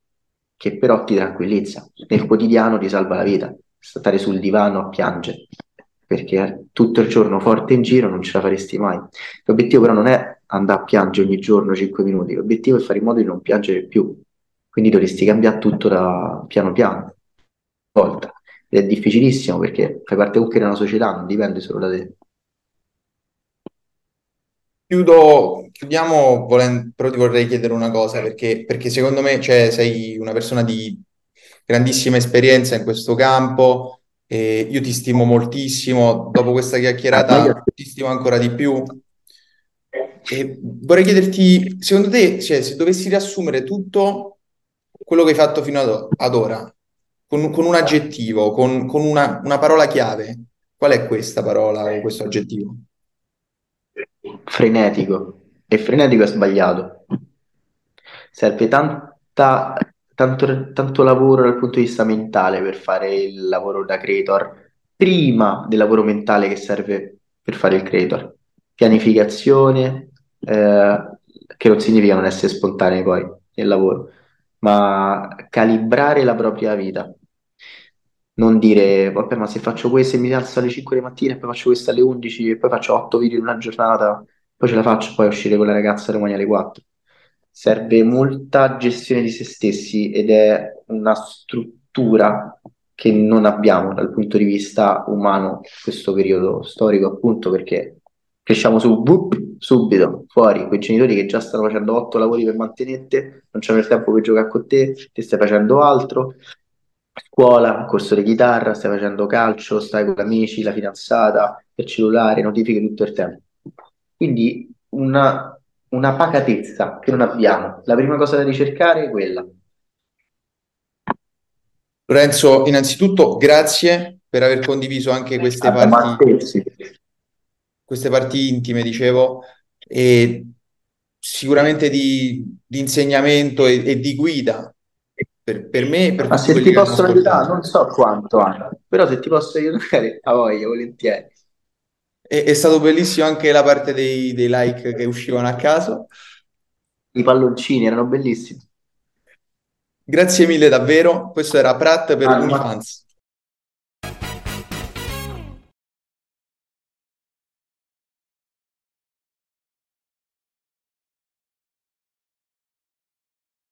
che però ti tranquillizza. Nel quotidiano ti salva la vita, stare sul divano a piangere, perché tutto il giorno forte in giro non ce la faresti mai. L'obiettivo però non è andare a piangere ogni giorno 5 minuti, l'obiettivo è fare in modo di non piangere più. Quindi dovresti cambiare tutto da piano piano volta. Ed è difficilissimo perché fai parte comunque di una società, non dipende solo da te. Chiudo, chiudiamo, volen- però ti vorrei chiedere una cosa, perché, perché secondo me cioè, sei una persona di grandissima esperienza in questo campo, e io ti stimo moltissimo, dopo questa chiacchierata ti stimo ancora di più. E vorrei chiederti, secondo te, cioè, se dovessi riassumere tutto quello che hai fatto fino ad, ad ora, con, con un aggettivo, con, con una, una parola chiave. Qual è questa parola o questo aggettivo? Frenetico. E frenetico è sbagliato. Serve tanta, tanto, tanto lavoro dal punto di vista mentale per fare il lavoro da creator, prima del lavoro mentale che serve per fare il creator. Pianificazione, eh, che non significa non essere spontanei poi nel lavoro, ma calibrare la propria vita non dire, vabbè, ma se faccio questo e mi alzo alle 5 di mattina e poi faccio questo alle 11 e poi faccio 8 video in una giornata, poi ce la faccio poi uscire con la ragazza domani alle 4. Serve molta gestione di se stessi ed è una struttura che non abbiamo dal punto di vista umano in questo periodo storico, appunto perché cresciamo su, whoop, subito, fuori, quei genitori che già stanno facendo otto lavori per mantenerti, non c'hanno il tempo per giocare con te, ti stai facendo altro, scuola, corso di chitarra, stai facendo calcio, stai con gli amici, la fidanzata, il cellulare, notifiche tutto il tempo. Quindi una, una pacatezza che non abbiamo. La prima cosa da ricercare è quella. Lorenzo, innanzitutto grazie per aver condiviso anche queste parti, queste parti intime, dicevo, e sicuramente di, di insegnamento e, e di guida per, per me per Ma se ti posso aiutare, non so quanto, Anna, però se ti posso aiutare, *laughs* a voglia, volentieri. E- è stato bellissimo anche la parte dei, dei like che uscivano a caso. I palloncini erano bellissimi. Grazie mille davvero. Questo era Prat per Ah, ma- Unifans.